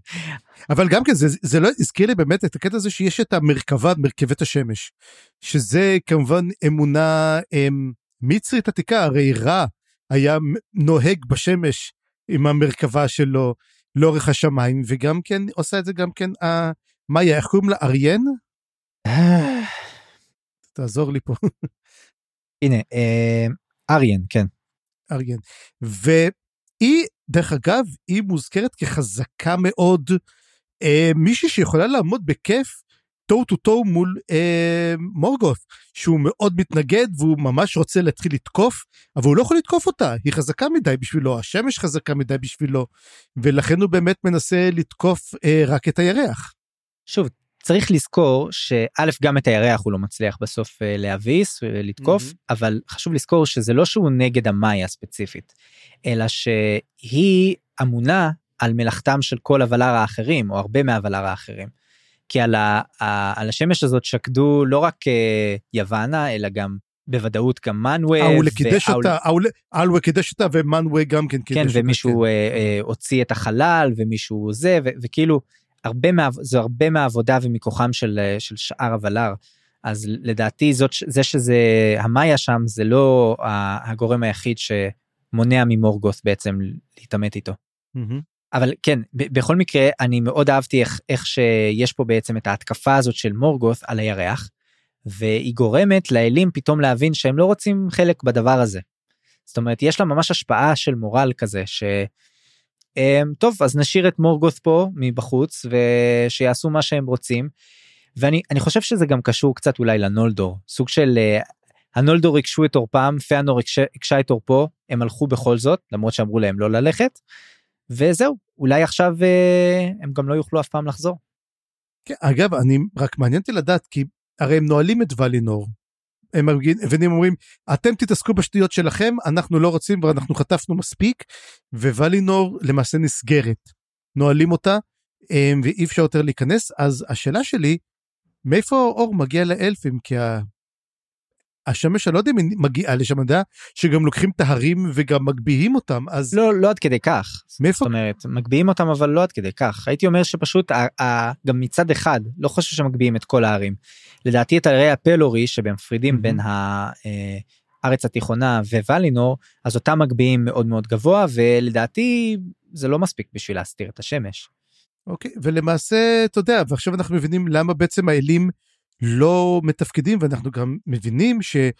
אבל גם כן זה, זה לא הזכיר לי באמת את הקטע הזה שיש את המרכבה מרכבת השמש שזה כמובן אמונה הם, מצרית עתיקה הרי רע היה נוהג בשמש עם המרכבה שלו לאורך השמיים וגם כן עושה את זה גם כן אה, מאיה איך קוראים לה אריאן? תעזור לי פה. הנה אה, אריאן כן. אריאן. והיא דרך אגב, היא מוזכרת כחזקה מאוד, אה, מישהי שיכולה לעמוד בכיף טו טו טו מול אה, מורגות, שהוא מאוד מתנגד והוא ממש רוצה להתחיל לתקוף, אבל הוא לא יכול לתקוף אותה, היא חזקה מדי בשבילו, השמש חזקה מדי בשבילו, ולכן הוא באמת מנסה לתקוף אה, רק את הירח. שוב, צריך לזכור שא' גם את הירח הוא לא מצליח בסוף אה, להביס ולתקוף mm-hmm. אבל חשוב לזכור שזה לא שהוא נגד המאיה ספציפית אלא שהיא אמונה על מלאכתם של כל הוולר האחרים או הרבה מהוולר האחרים. כי על, ה, ה, על השמש הזאת שקדו לא רק אה, יוונה אלא גם בוודאות גם מנווה. אאולה קידש אותה, אאולה קידש אותה ומנווה גם כן קידש אותה. כן ומישהו כן. אה, אה, הוציא את החלל ומישהו זה ו, וכאילו הרבה מה, זה הרבה מהעבודה ומכוחם של, אה, של שאר הוולר. אז לדעתי זאת, זה שזה המאיה שם זה לא הגורם היחיד שמונע ממורגות בעצם להתעמת איתו. Mm-hmm. אבל כן בכל מקרה אני מאוד אהבתי איך, איך שיש פה בעצם את ההתקפה הזאת של מורגות על הירח והיא גורמת לאלים פתאום להבין שהם לא רוצים חלק בדבר הזה. זאת אומרת יש לה ממש השפעה של מורל כזה ש... אמ, טוב אז נשאיר את מורגות פה מבחוץ ושיעשו מה שהם רוצים. ואני אני חושב שזה גם קשור קצת אולי לנולדור סוג של אה, הנולדור הקשו את עורפם פיאנור הקשה את עורפו הם הלכו בכל זאת למרות שאמרו להם לא ללכת. וזהו אולי עכשיו אה, הם גם לא יוכלו אף פעם לחזור. כן, אגב אני רק מעניין אותי לדעת כי הרי הם נועלים את ולינור הם מבינים אומרים אתם תתעסקו בשטויות שלכם אנחנו לא רוצים ואנחנו חטפנו מספיק וולינור למעשה נסגרת. נועלים אותה אמ, ואי אפשר יותר להיכנס. אז השאלה שלי מאיפה האור מגיע לאלפים? כי השמש אני לא יודע אם היא מגיעה לשם, אני יודע שגם לוקחים את ההרים וגם מגביהים אותם אז לא לא עד כדי כך מאיפה זאת אומרת מגביהים אותם אבל לא עד כדי כך הייתי אומר שפשוט ה, ה, גם מצד אחד לא חושב שמגביהים את כל הערים. לדעתי את הרי הפלורי שמפרידים mm-hmm. בין הארץ התיכונה וואלינור אז אותם מגביהים מאוד מאוד גבוה ולדעתי זה לא מספיק בשביל להסתיר את השמש. אוקיי ולמעשה אתה יודע ועכשיו אנחנו מבינים למה בעצם האלים. לא מתפקדים ואנחנו גם מבינים שהם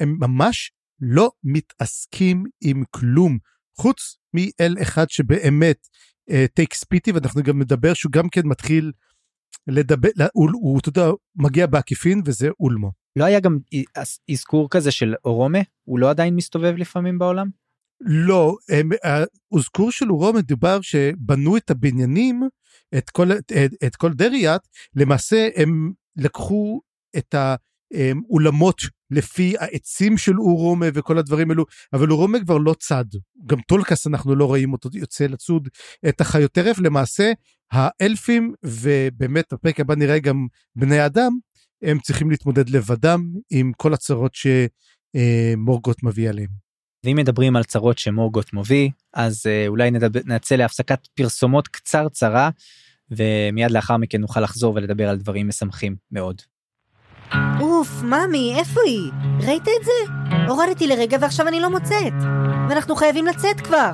ממש לא מתעסקים עם כלום חוץ מאל אחד שבאמת טייקס uh, פיטי ואנחנו גם נדבר שהוא גם כן מתחיל לדבר הוא, הוא אתה יודע מגיע בעקיפין וזה אולמו. לא היה גם אזכור כזה של אורומה הוא לא עדיין מסתובב לפעמים בעולם? לא, האזכור של אורומה מדובר שבנו את הבניינים את כל את, את כל דריאט למעשה הם לקחו את האולמות לפי העצים של אורומה וכל הדברים האלו, אבל אורומה כבר לא צד. גם טולקס אנחנו לא רואים אותו יוצא לצוד את החיות טרף. למעשה האלפים, ובאמת בפרק הבא נראה גם בני אדם, הם צריכים להתמודד לבדם עם כל הצרות שמורגות מביא עליהם. ואם מדברים על צרות שמורגות מביא, אז אולי נדבר, נצא להפסקת פרסומות קצרצרה. ומיד לאחר מכן נוכל לחזור ולדבר על דברים משמחים מאוד. אוף, ממי, איפה היא? ראית את זה? הורדתי לרגע ועכשיו אני לא מוצאת. ואנחנו חייבים לצאת כבר.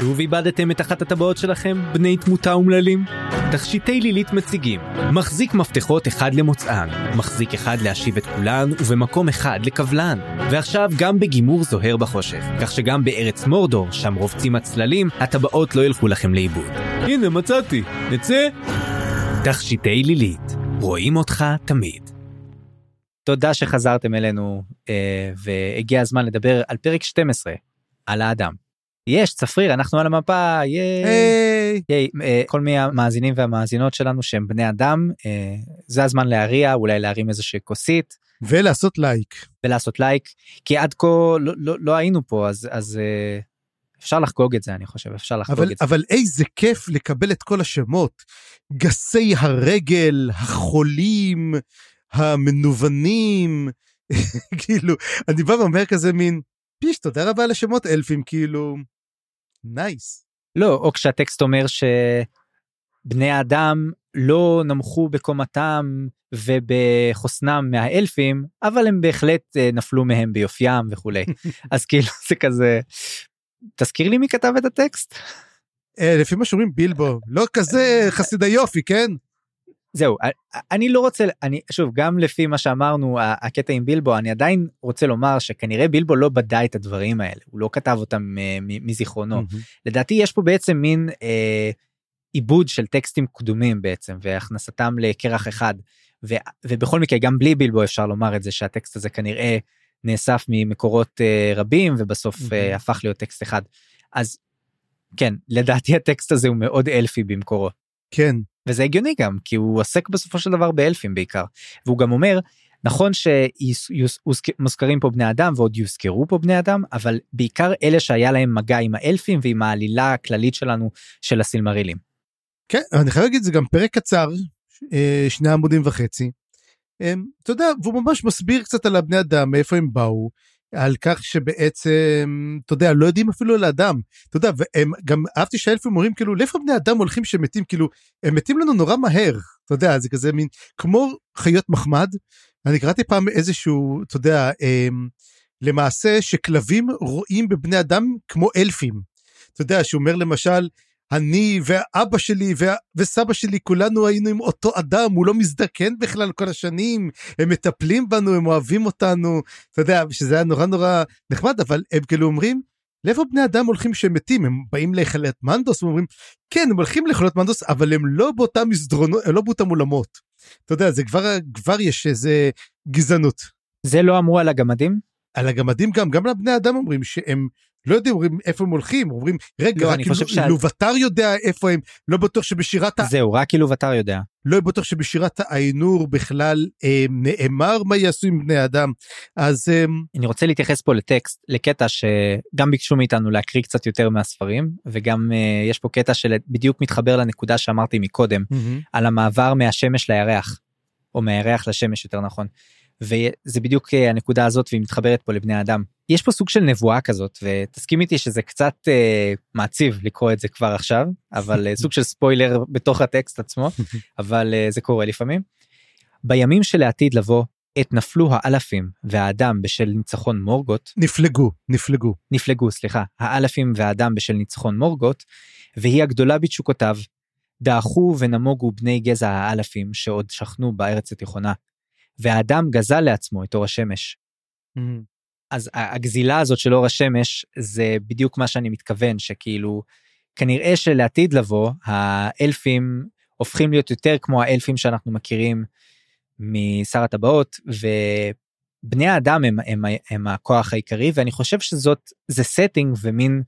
שוב איבדתם את אחת הטבעות שלכם, בני תמותה אומללים? תכשיטי לילית מציגים מחזיק מפתחות אחד למוצאן, מחזיק אחד להשיב את כולן, ובמקום אחד לקבלן. ועכשיו גם בגימור זוהר בחושך, כך שגם בארץ מורדור, שם רובצים הצללים, הטבעות לא ילכו לכם לאיבוד. הנה מצאתי, נצא? תכשיטי לילית, רואים אותך תמיד. תודה שחזרתם אלינו, אה, והגיע הזמן לדבר על פרק 12, על האדם. יש צפריר אנחנו על המפה ייי. ייי. אה, כל מי המאזינים והמאזינות שלנו שהם בני אדם אה, זה הזמן להריע אולי להרים איזושהי כוסית ולעשות לייק. ולעשות לייק כי עד כה לא, לא, לא היינו פה אז אז אה, אפשר לחגוג את זה אני חושב אפשר לחגוג אבל, את זה. אבל איזה כיף לקבל את כל השמות. גסי הרגל, החולים, המנוונים, כאילו, אני בא ואומר כזה מין, פיש, תודה רבה על השמות אלפים, כאילו, נייס. לא או כשהטקסט אומר שבני האדם לא נמכו בקומתם ובחוסנם מהאלפים אבל הם בהחלט אה, נפלו מהם ביופיים וכולי אז כאילו זה כזה תזכיר לי מי כתב את הטקסט אה, לפי מה שאומרים בילבו, לא כזה חסיד היופי, כן? זהו אני לא רוצה אני שוב גם לפי מה שאמרנו הקטע עם בילבו אני עדיין רוצה לומר שכנראה בילבו לא בדה את הדברים האלה הוא לא כתב אותם אה, מזיכרונו. לדעתי יש פה בעצם מין אה, עיבוד של טקסטים קדומים בעצם והכנסתם לקרח אחד. ו, ובכל מקרה גם בלי בילבו אפשר לומר את זה שהטקסט הזה כנראה נאסף ממקורות אה, רבים ובסוף. אה, הפך להיות טקסט אחד. אז כן לדעתי הטקסט הזה הוא מאוד אלפי במקורו. כן, וזה הגיוני גם כי הוא עוסק בסופו של דבר באלפים בעיקר והוא גם אומר נכון שמוזכרים פה בני אדם ועוד יוזכרו פה בני אדם אבל בעיקר אלה שהיה להם מגע עם האלפים ועם העלילה הכללית שלנו של הסילמרילים. כן, אני חייב להגיד, זה גם פרק קצר, אה, שני עמודים וחצי. אה, אתה יודע, והוא ממש מסביר קצת על הבני אדם, מאיפה הם באו, על כך שבעצם, אתה יודע, לא יודעים אפילו על האדם. אתה יודע, והם גם, אהבתי שהאלפים אומרים כאילו, לאיפה בני אדם הולכים שמתים, כאילו, הם מתים לנו נורא מהר. אתה יודע, זה כזה מין, כמו חיות מחמד. אני קראתי פעם איזשהו, אתה יודע, אה, למעשה שכלבים רואים בבני אדם כמו אלפים. אתה יודע, שהוא אומר למשל, אני ואבא שלי וה... וסבא שלי כולנו היינו עם אותו אדם הוא לא מזדקן בכלל כל השנים הם מטפלים בנו הם אוהבים אותנו אתה יודע שזה היה נורא נורא נחמד אבל הם כאילו אומרים לאיפה בני אדם הולכים שהם מתים הם באים לחלט מנדוס ואומרים כן הם הולכים לחלט מנדוס אבל הם לא באותם מסדרונות הם לא באותם אולמות. אתה יודע זה כבר כבר יש איזה גזענות. זה לא אמרו על הגמדים? על הגמדים גם גם לבני אדם אומרים שהם לא יודעים אומרים איפה הם הולכים אומרים רגע לא, רק לובטר יודע איפה הם לא בטוח שבשירת ה... זהו רק ותר יודע. לא בטוח שבשירת האיינור בכלל אה, נאמר מה יעשו עם בני אדם אז אה, אני רוצה להתייחס פה לטקסט לקטע שגם ביקשו מאיתנו להקריא קצת יותר מהספרים וגם uh, יש פה קטע שבדיוק מתחבר לנקודה שאמרתי מקודם על המעבר מהשמש לירח או מהירח לשמש יותר נכון. וזה בדיוק אה, הנקודה הזאת והיא מתחברת פה לבני אדם. יש פה סוג של נבואה כזאת ותסכים איתי שזה קצת uh, מעציב לקרוא את זה כבר עכשיו אבל uh, סוג של ספוילר בתוך הטקסט עצמו אבל uh, זה קורה לפעמים. בימים שלעתיד לבוא עת נפלו האלפים והאדם בשל ניצחון מורגות נפלגו נפלגו. נפלגו סליחה. האלפים והאדם בשל ניצחון מורגות והיא הגדולה בתשוקותיו. דעכו ונמוגו בני גזע האלפים שעוד שכנו בארץ התיכונה והאדם גזל לעצמו את אור השמש. אז ה- הגזילה הזאת של אור השמש זה בדיוק מה שאני מתכוון שכאילו כנראה שלעתיד לבוא האלפים הופכים להיות יותר כמו האלפים שאנחנו מכירים משר הטבעות ובני האדם הם, הם, הם הכוח העיקרי ואני חושב שזאת זה setting ומין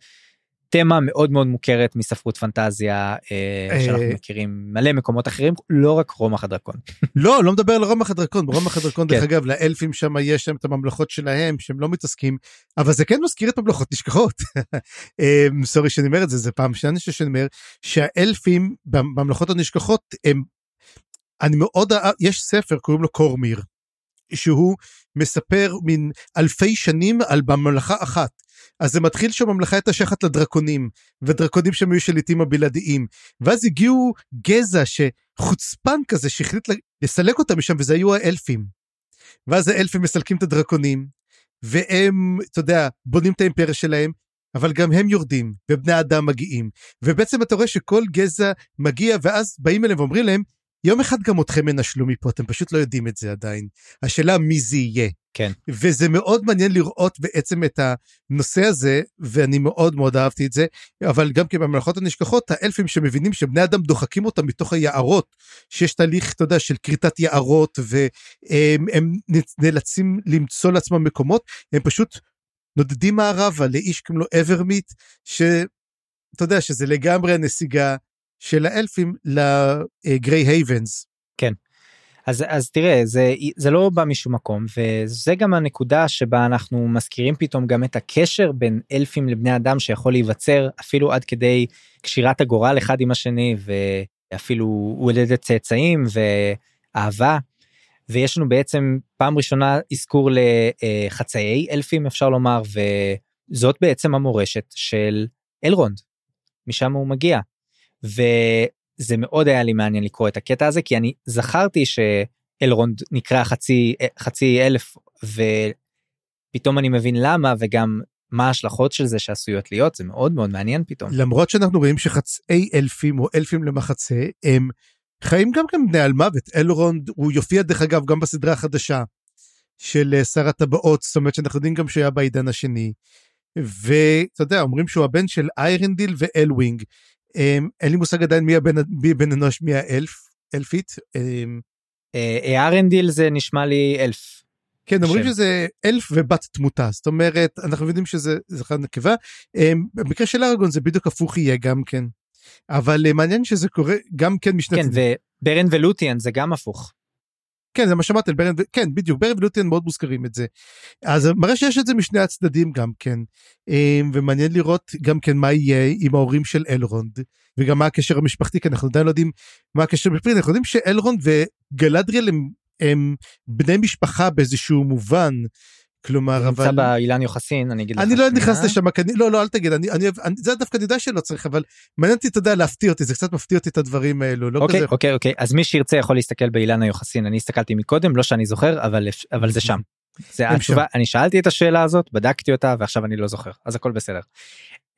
תמה מאוד מאוד מוכרת מספרות פנטזיה אה, אה. שאנחנו מכירים מלא מקומות אחרים לא רק רומח הדרקון. לא לא מדבר על רומח הדרקון ברומח הדרקון דרך כן. אגב לאלפים שם יש להם את הממלכות שלהם שהם לא מתעסקים אבל זה כן מזכיר את ממלכות נשכחות. אמ, סורי שאני אומר את זה זה פעם שנייה שאני אומר שהאלפים בממלכות הנשכחות הם אני מאוד אהב- יש ספר קוראים לו קורמיר שהוא מספר מן אלפי שנים על ממלכה אחת. אז זה מתחיל שהממלכה הייתה שייכת לדרקונים, ודרקונים שם היו שליטים הבלעדיים, ואז הגיעו גזע שחוצפן כזה שהחליט לסלק אותם משם, וזה היו האלפים. ואז האלפים מסלקים את הדרקונים, והם, אתה יודע, בונים את האימפריה שלהם, אבל גם הם יורדים, ובני אדם מגיעים. ובעצם אתה רואה שכל גזע מגיע, ואז באים אליהם ואומרים להם, יום אחד גם אתכם ינשלו מפה, אתם פשוט לא יודעים את זה עדיין. השאלה מי זה יהיה. כן. וזה מאוד מעניין לראות בעצם את הנושא הזה, ואני מאוד מאוד אהבתי את זה, אבל גם כן בממלכות הנשכחות, האלפים שמבינים שבני אדם דוחקים אותם מתוך היערות, שיש תהליך, אתה יודע, של כריתת יערות, והם הם נאלצים למצוא לעצמם מקומות, הם פשוט נודדים מערבה לאיש כמו אברמיט, שאתה יודע שזה לגמרי הנסיגה של האלפים לגריי הייבנס. כן. אז, אז תראה, זה, זה לא בא משום מקום, וזה גם הנקודה שבה אנחנו מזכירים פתאום גם את הקשר בין אלפים לבני אדם שיכול להיווצר אפילו עד כדי קשירת הגורל אחד עם השני, ואפילו הולדת צאצאים ואהבה. ויש לנו בעצם פעם ראשונה אזכור לחצאי אלפים אפשר לומר, וזאת בעצם המורשת של אלרונד, משם הוא מגיע. וזה מאוד היה לי מעניין לקרוא את הקטע הזה כי אני זכרתי שאלרונד נקרא חצי חצי אלף ופתאום אני מבין למה וגם מה ההשלכות של זה שעשויות להיות זה מאוד מאוד מעניין פתאום. למרות שאנחנו רואים שחצאי אלפים או אלפים למחצה הם חיים גם כן בני על מוות אלרונד הוא יופיע דרך אגב גם בסדרה החדשה של אה, שר הטבעות זאת אומרת שאנחנו יודעים גם שהיה בעידן השני. ואתה יודע אומרים שהוא הבן של איירנדיל ואלווינג אין לי מושג עדיין מי הבן, מי בן אנוש מי האלף אלפית. אמ. אה, ארנדיל זה נשמע לי אלף. כן אומרים שזה אלף ובת תמותה זאת אומרת אנחנו יודעים שזה זכר נקבה אמ, במקרה של אראגורן זה בדיוק הפוך יהיה גם כן. אבל אה, מעניין שזה קורה גם כן משנת... כן וברן ולוטיאן זה גם הפוך. כן זה מה שאמרת ברן כן בדיוק ברן ולוטיאן מאוד מוזכרים את זה. אז מראה שיש את זה משני הצדדים גם כן אמ, ומעניין לראות גם כן מה יהיה עם ההורים של אלרונד וגם מה הקשר המשפחתי כי אנחנו עדיין לא יודעים מה הקשר המשפחתי אנחנו יודעים שאלרונד וגלדריאל הם, הם בני משפחה באיזשהו מובן כלומר אבל... נמצא באילן יוחסין, אני אגיד לך. אני לא נכנס לשם, כי לא, לא, אל תגיד, אני, אני, אני, זה דווקא אני יודע שלא צריך, אבל מעניין אותי, אתה יודע, להפתיע אותי, זה קצת מפתיע אותי את הדברים האלו. לא אוקיי, כזה... אוקיי, אוקיי, אז מי שירצה יכול להסתכל באילן היוחסין, אני הסתכלתי מקודם, לא שאני זוכר, אבל, אבל זה שם. זה התשובה, אני שאלתי את השאלה הזאת, בדקתי אותה, ועכשיו אני לא זוכר, אז הכל בסדר.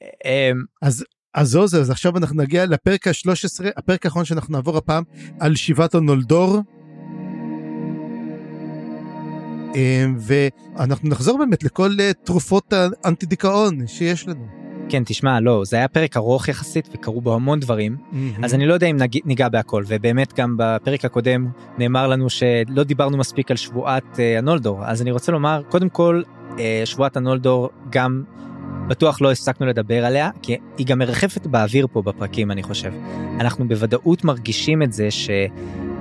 אמ, אז אז זו זה, אז עכשיו אנחנו נגיע לפרק ה-13, הפרק האחרון שאנחנו נעבור הפעם על שיבת הנולדור. אמ, ואנחנו נחזור באמת לכל אה, תרופות האנטי דיכאון שיש לנו. כן תשמע לא זה היה פרק ארוך יחסית וקרו בו המון דברים mm-hmm. אז אני לא יודע אם נג... ניגע בהכל ובאמת גם בפרק הקודם נאמר לנו שלא דיברנו מספיק על שבועת uh, הנולדור אז אני רוצה לומר קודם כל uh, שבועת הנולדור גם בטוח לא הפסקנו לדבר עליה כי היא גם מרחפת באוויר פה בפרקים אני חושב אנחנו בוודאות מרגישים את זה ש...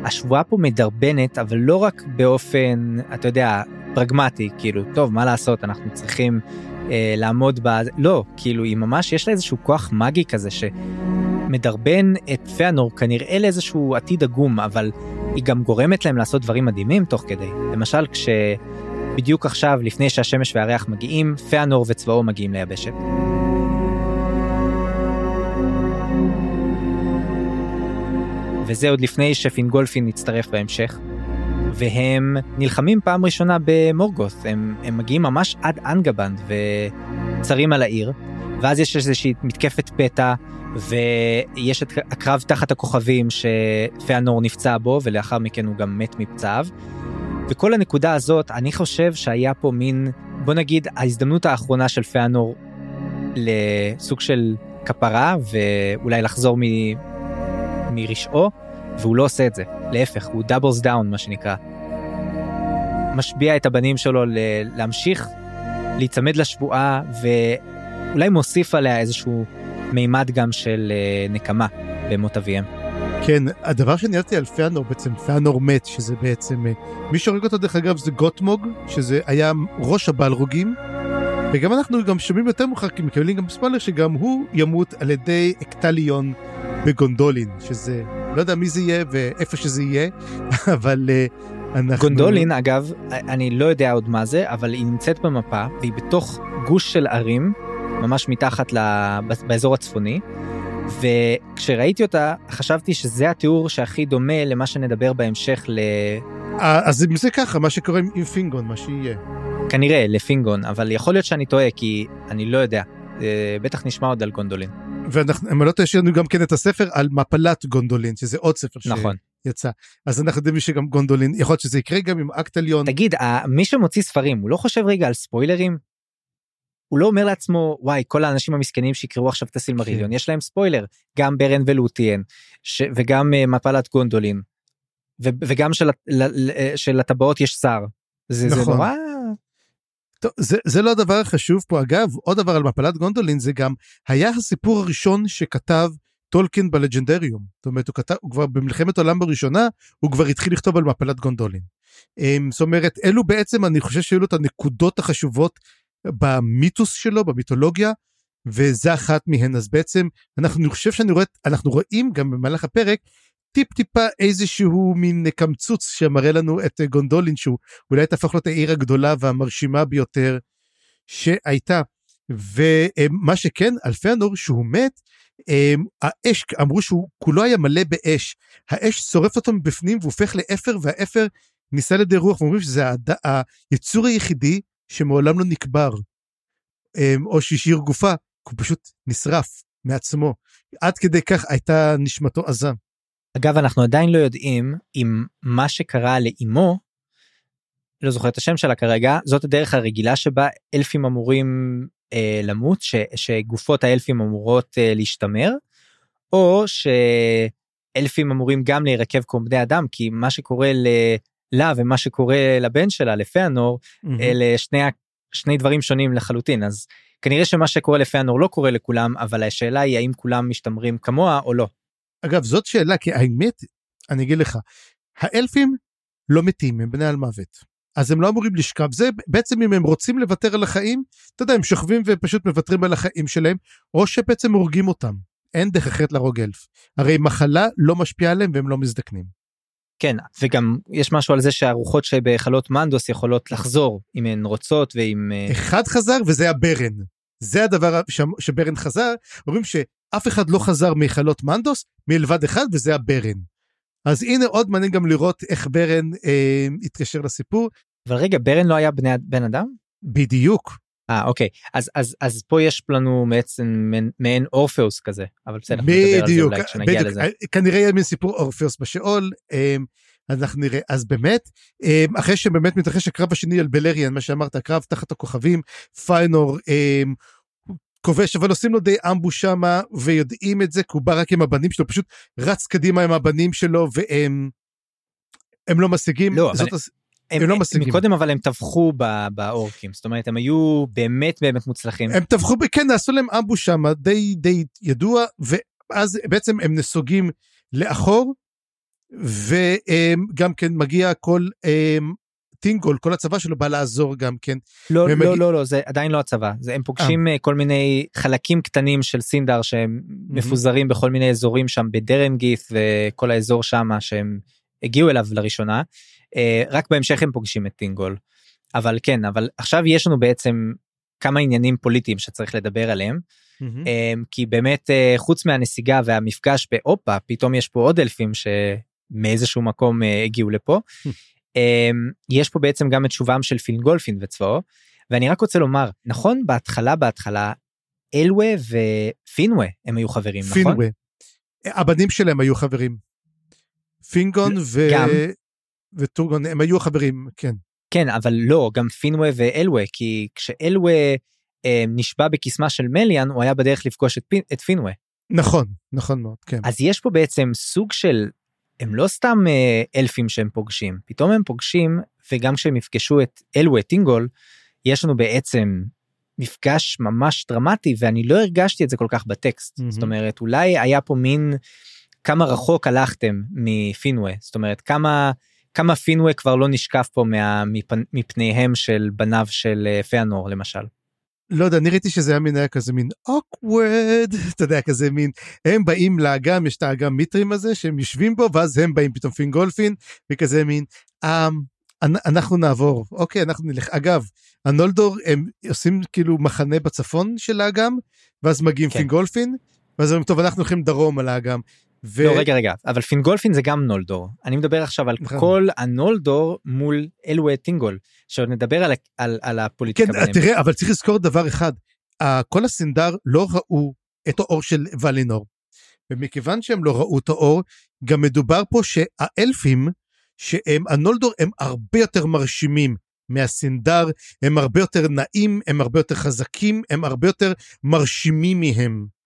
השבועה פה מדרבנת אבל לא רק באופן אתה יודע פרגמטי כאילו טוב מה לעשות אנחנו צריכים אה, לעמוד בה לא כאילו היא ממש יש לה איזשהו כוח מגי כזה שמדרבן את פיאנור כנראה לאיזשהו עתיד עגום אבל היא גם גורמת להם לעשות דברים מדהימים תוך כדי למשל כשבדיוק עכשיו לפני שהשמש והריח מגיעים פיאנור וצבאו מגיעים ליבשת. וזה עוד לפני שפינגולפין יצטרף בהמשך. והם נלחמים פעם ראשונה במורגות, הם, הם מגיעים ממש עד אנגבנד וצרים על העיר, ואז יש איזושהי מתקפת פתע, ויש את הקרב תחת הכוכבים שפיאנור נפצע בו, ולאחר מכן הוא גם מת מפצעיו. וכל הנקודה הזאת, אני חושב שהיה פה מין, בוא נגיד, ההזדמנות האחרונה של פיאנור לסוג של כפרה, ואולי לחזור. מרשעו, והוא לא עושה את זה, להפך, הוא doubles down מה שנקרא. משביע את הבנים שלו להמשיך להיצמד לשבועה ואולי מוסיף עליה איזשהו מימד גם של אה, נקמה במות אביהם. כן, הדבר שאני אהבתי על פיאנור בעצם, פיאנור מת, שזה בעצם, אה, מי שהורג אותו דרך אגב זה גוטמוג, שזה היה ראש הבלרוגים, וגם אנחנו גם שומעים יותר מאוחר, כי מקבלים גם ספוילר שגם הוא ימות על ידי אקטליון בגונדולין, שזה, לא יודע מי זה יהיה ואיפה שזה יהיה, אבל uh, אנחנו... גונדולין, אגב, אני לא יודע עוד מה זה, אבל היא נמצאת במפה, והיא בתוך גוש של ערים, ממש מתחת ל... באזור הצפוני. וכשראיתי אותה חשבתי שזה התיאור שהכי דומה למה שנדבר בהמשך ל... אה, אז אם זה ככה מה שקורה עם פינגון מה שיהיה. כנראה לפינגון אבל יכול להיות שאני טועה כי אני לא יודע אה, בטח נשמע עוד על גונדולין. ואנחנו, אם לא טועה, יש לנו גם כן את הספר על מפלת גונדולין, שזה עוד ספר נכון. שיצא. אז אנחנו יודעים שגם גונדולין, יכול להיות שזה יקרה גם עם אקט עליון. תגיד, מי שמוציא ספרים, הוא לא חושב רגע על ספוילרים? הוא לא אומר לעצמו, וואי, כל האנשים המסכנים שיקראו עכשיו את הסילמריליון, כן. יש להם ספוילר, גם ברן ולוטיאן, ש... וגם uh, מפלת גונדולין, ו... וגם של, של הטבעות יש שר. זה, נכון. זה נורא טוב, זה, זה לא הדבר החשוב פה. אגב, עוד דבר על מפלת גונדולין, זה גם היה הסיפור הראשון שכתב טולקין בלג'נדריום. זאת אומרת, הוא כתב, הוא כבר במלחמת העולם הראשונה, הוא כבר התחיל לכתוב על מפלת גונדולין. אמ, זאת אומרת, אלו בעצם, אני חושב שהיו לו את הנקודות החשובות במיתוס שלו, במיתולוגיה, וזה אחת מהן. אז בעצם, אנחנו, אני חושב שאני רואה, אנחנו רואים גם במהלך הפרק, טיפ טיפה איזשהו מין קמצוץ שמראה לנו את גונדולין שהוא אולי תהפוך להיות העיר הגדולה והמרשימה ביותר שהייתה. ומה שכן, אלפי הנור שהוא מת, אמ, האש, אמרו שהוא כולו היה מלא באש. האש שורפת אותו מבפנים והופך לאפר, והאפר ניסה לידי רוח, ואומרים שזה הד... היצור היחידי שמעולם לא נקבר, אמ, או שהשאיר גופה, הוא פשוט נשרף מעצמו. עד כדי כך הייתה נשמתו עזה. אגב, אנחנו עדיין לא יודעים אם מה שקרה לאימו, לא זוכר את השם שלה כרגע, זאת הדרך הרגילה שבה אלפים אמורים אה, למות, ש, שגופות האלפים אמורות אה, להשתמר, או שאלפים אמורים גם להירקב כמו בני אדם, כי מה שקורה. לה ומה שקורה לבן שלה, לפאנור, mm-hmm. אלה שני, שני דברים שונים לחלוטין, אז כנראה שמה שקורה לפאנור לא קורה לכולם, אבל השאלה היא האם כולם משתמרים כמוה או לא. אגב, זאת שאלה, כי האמת, אני אגיד לך, האלפים לא מתים, הם בני על מוות. אז הם לא אמורים לשכב. זה בעצם אם הם רוצים לוותר על החיים, אתה יודע, הם שוכבים ופשוט מוותרים על החיים שלהם, או שבעצם הורגים אותם. אין דרך אחרת להרוג אלף. הרי מחלה לא משפיעה עליהם והם לא מזדקנים. כן, וגם יש משהו על זה שהרוחות שבהיכלות מנדוס יכולות לחזור אם הן רוצות ואם... אה, אחד חזר וזה הברן. זה הדבר ש... שברן חזר, אומרים שאף אחד לא חזר מהיכלות מנדוס מלבד אחד וזה הברן. אז הנה עוד מעניין גם לראות איך ברן אה, התקשר לסיפור. אבל רגע, ברן לא היה בני, בן אדם? בדיוק. אה אוקיי אז אז אז פה יש לנו בעצם מעין אורפאוס כזה אבל בסדר בדיוק בדיוק לזה. אה, כנראה יהיה מין סיפור אורפאוס בשאול אז אנחנו נראה אז באמת אמ, אחרי שבאמת מתרחש הקרב השני על בלריאן מה שאמרת הקרב תחת הכוכבים פיינור אמ, כובש אבל עושים לו די אמבוש שמה ויודעים את זה כי הוא בא רק עם הבנים שלו פשוט רץ קדימה עם הבנים שלו והם הם לא משיגים. לא, זאת אבל... הם, הם לא משיגים. מקודם אבל הם טבחו באורקים זאת אומרת הם היו באמת באמת מוצלחים. הם טבחו כן עשו להם אמבוש שם די די ידוע ואז בעצם הם נסוגים לאחור וגם כן מגיע כל טינגול כל הצבא שלו בא לעזור גם כן. לא לא מגיע... לא לא זה עדיין לא הצבא זה הם פוגשים 아. אה. כל מיני חלקים קטנים של סינדר שהם mm-hmm. מפוזרים בכל מיני אזורים שם בדרמגית' וכל האזור שם שהם הגיעו אליו לראשונה אה, רק בהמשך הם פוגשים את טינגול. אבל כן אבל עכשיו יש לנו בעצם כמה עניינים פוליטיים שצריך לדבר עליהם. Mm-hmm. כי באמת אה, חוץ מהנסיגה והמפגש בהופה פתאום יש פה עוד אלפים שמאיזשהו מקום הגיעו לפה. יש פה בעצם גם את שובם של פינגולפין וצבאו ואני רק רוצה לומר נכון בהתחלה בהתחלה אלווה ופינווה הם היו חברים נכון? פינווה. הבנים שלהם היו חברים. פינגון ו... גם וטורגון הם היו חברים כן. כן אבל לא גם פינווה ואלווה כי כשאלווה אה, נשבע בקסמה של מליאן הוא היה בדרך לפגוש את, פין, את פינווה. נכון נכון מאוד כן. אז יש פה בעצם סוג של הם לא סתם אה, אלפים שהם פוגשים פתאום הם פוגשים וגם כשהם יפגשו את אלווה טינגול יש לנו בעצם מפגש ממש דרמטי ואני לא הרגשתי את זה כל כך בטקסט mm-hmm. זאת אומרת אולי היה פה מין כמה רחוק הלכתם מפינווה זאת אומרת כמה כמה פינווה כבר לא נשקף פה מה, מפ, מפניהם של בניו של אה, פיאנור למשל. לא יודע, אני ראיתי שזה היה מין היה כזה מין אוקוורד, אתה יודע, כזה מין, הם באים לאגם, יש את האגם מיטרים הזה, שהם יושבים בו, ואז הם באים פתאום פינגולפין, וכזה מין, אמ, אנחנו נעבור, אוקיי, אנחנו נלך. אגב, הנולדור, הם עושים כאילו מחנה בצפון של האגם, ואז מגיעים כן. פינגולפין, ואז אומרים, טוב, אנחנו הולכים דרום על האגם. ו... לא רגע רגע אבל פינגולפין זה גם נולדור אני מדבר עכשיו על נכון. כל הנולדור מול אלווה טינגול שעוד נדבר על, על, על הפוליטיקה. כן תראה אבל צריך לזכור דבר אחד כל הסינדר לא ראו את האור של ולינור. ומכיוון שהם לא ראו את האור גם מדובר פה שהאלפים שהם הנולדור הם הרבה יותר מרשימים מהסינדר הם הרבה יותר נעים הם הרבה יותר חזקים הם הרבה יותר מרשימים מהם.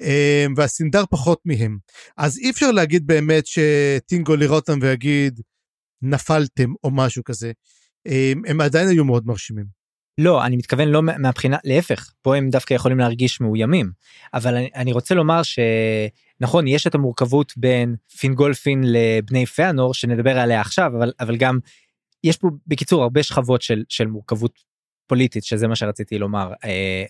אמ, והסינדר פחות מהם. אז אי אפשר להגיד באמת שטינגו לראות אותם ויגיד נפלתם או משהו כזה. אמ, הם עדיין היו מאוד מרשימים. לא, אני מתכוון לא מה- מהבחינה, להפך, פה הם דווקא יכולים להרגיש מאוימים. אבל אני, אני רוצה לומר שנכון, יש את המורכבות בין פינגולפין לבני פיאנור, שנדבר עליה עכשיו, אבל, אבל גם יש פה בקיצור הרבה שכבות של, של מורכבות פוליטית, שזה מה שרציתי לומר. אה,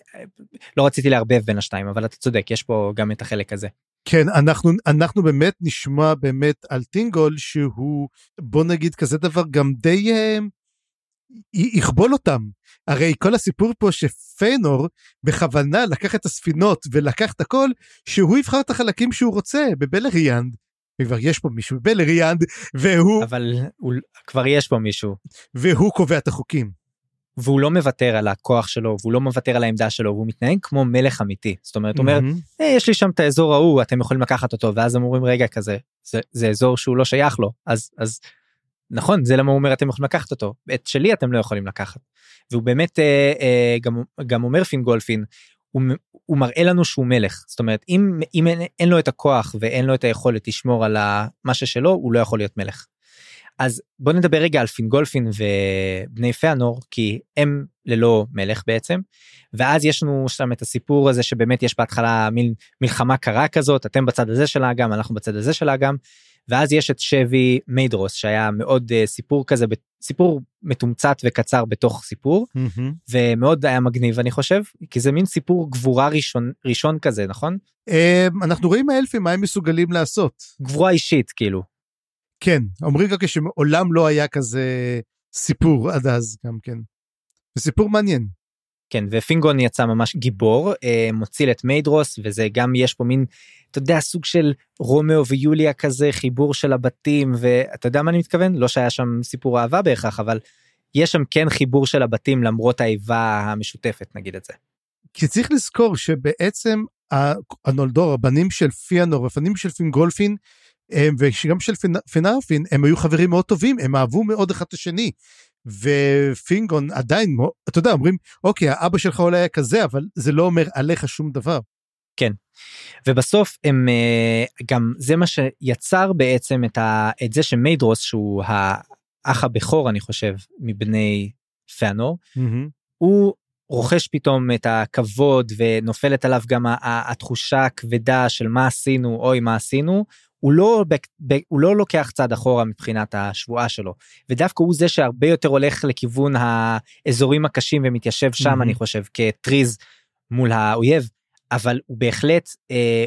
לא רציתי לערבב בין השתיים, אבל אתה צודק, יש פה גם את החלק הזה. כן, אנחנו, אנחנו באמת נשמע באמת על טינגול שהוא, בוא נגיד כזה דבר, גם די אה, יכבול אותם. הרי כל הסיפור פה שפיינור בכוונה לקח את הספינות ולקח את הכל, שהוא יבחר את החלקים שהוא רוצה בבלריאנד. וכבר יש פה מישהו בבלריאנד, והוא, אבל הוא, כבר יש פה מישהו, והוא קובע את החוקים. והוא לא מוותר על הכוח שלו, והוא לא מוותר על העמדה שלו, והוא מתנהג כמו מלך אמיתי. זאת אומרת, הוא אומר, מהמם. hey, יש לי שם את האזור ההוא, אתם יכולים לקחת אותו, ואז הם אומרים, רגע, כזה, זה, זה אזור שהוא לא שייך לו, אז, אז נכון, זה למה הוא אומר, אתם יכולים לקחת אותו, את שלי אתם לא יכולים לקחת. והוא באמת אה, אה, גם, גם אומר פינגולפין, הוא, מ- הוא מראה לנו שהוא מלך, זאת אומרת, אם, אם אין, אין לו את הכוח ואין לו את היכולת לשמור על ה- מה ששלו, הוא לא יכול להיות מלך. אז בוא נדבר רגע על פינגולפין ובני פיאנור, כי הם ללא מלך בעצם, ואז יש לנו שם את הסיפור הזה שבאמת יש בהתחלה מין מלחמה קרה כזאת, אתם בצד הזה של האגם, אנחנו בצד הזה של האגם, ואז יש את שבי מיידרוס שהיה מאוד uh, סיפור כזה, סיפור מתומצת וקצר בתוך סיפור, מהמם. ומאוד היה מגניב אני חושב, כי זה מין סיפור גבורה ראשון, ראשון כזה, נכון? אה, אנחנו רואים האלפים מה הם מסוגלים לעשות. גבורה אישית כאילו. כן, אומרים גם שמעולם לא היה כזה סיפור עד אז גם כן. זה סיפור מעניין. כן ופינגון יצא ממש גיבור אה, מוציל את מיידרוס וזה גם יש פה מין אתה יודע סוג של רומאו ויוליה כזה חיבור של הבתים ואתה יודע מה אני מתכוון לא שהיה שם סיפור אהבה בהכרח אבל יש שם כן חיבור של הבתים למרות האיבה המשותפת נגיד את זה. כי צריך לזכור שבעצם הנולדור, הבנים של פיאנור, הבנים של פינגולפין, וגם של פינרפין, הם היו חברים מאוד טובים, הם אהבו מאוד אחד את השני. ופינגון עדיין, אתה יודע, אומרים, אוקיי, האבא שלך אולי היה כזה, אבל זה לא אומר עליך שום דבר. ובסוף הם אה, גם זה מה שיצר בעצם את, ה, את זה שמיידרוס שהוא האח הבכור אני חושב מבני פיאנור הוא רוכש פתאום את הכבוד ונופלת עליו גם התחושה הכבדה של מה עשינו אוי מה עשינו הוא לא בק- ב- הוא לא לוקח צעד אחורה מבחינת השבועה שלו ודווקא הוא זה שהרבה יותר הולך לכיוון האזורים הקשים ומתיישב שם מהמם. אני חושב כטריז מול האויב אבל הוא בהחלט אה,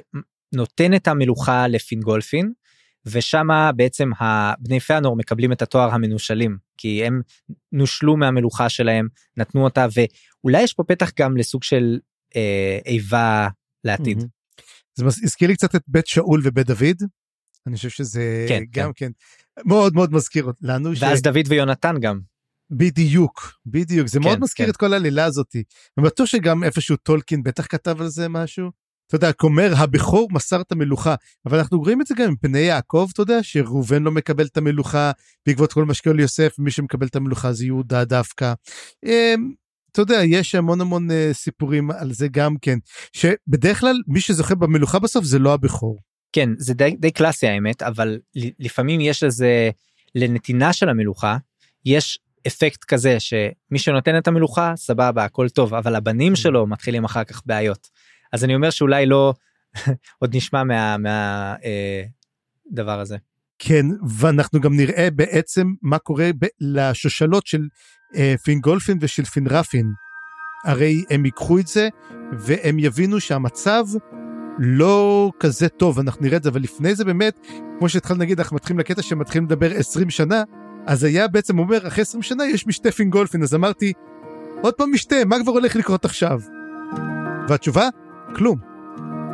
נותן את המלוכה לפינגולפין ושמה בעצם הבני פיאנור מקבלים את התואר המנושלים כי הם נושלו מהמלוכה שלהם נתנו אותה ואולי יש פה פתח גם לסוג של אה, איבה לעתיד. מהמם. זה הזכיר לי קצת את בית שאול ובית דוד. אני חושב שזה כן, גם כן מאוד מאוד מזכיר לנו. ש- ואז דוד ויונתן גם בדיוק, בדיוק, זה מאוד כן, מזכיר כן. את כל העלילה הזאתי. אני בטוח שגם איפשהו טולקין בטח כתב על זה משהו. אתה יודע, כומר הבכור מסר את המלוכה, אבל אנחנו רואים את זה גם עם פני יעקב, אתה יודע, שראובן לא מקבל את המלוכה בעקבות כל שקורה ליוסף, ומי שמקבל את המלוכה זה יהודה דווקא. אמ, אתה יודע, יש המון המון אה, סיפורים על זה גם כן, שבדרך כלל מי שזוכה במלוכה בסוף זה לא הבכור. כן זה די, די קלאסי האמת אבל לפעמים יש לזה לנתינה של המלוכה יש אפקט כזה שמי שנותן את המלוכה סבבה הכל טוב אבל הבנים שלו מתחילים אחר כך בעיות אז אני אומר שאולי לא עוד נשמע מה, מה אה, דבר הזה. כן, ואנחנו גם נראה בעצם מה קורה ב- לשושלות של אה, פינגולפין ושל פינרפין. הרי הם ייקחו את זה והם יבינו שהמצב לא כזה טוב, אנחנו נראה את זה, אבל לפני זה באמת, כמו שהתחלנו להגיד, אנחנו מתחילים לקטע שמתחילים לדבר 20 שנה, אז היה בעצם אומר, אחרי 20 שנה יש משתה פינגולפין, אז אמרתי, עוד פעם משתה, מה כבר הולך לקרות עכשיו? והתשובה, כלום.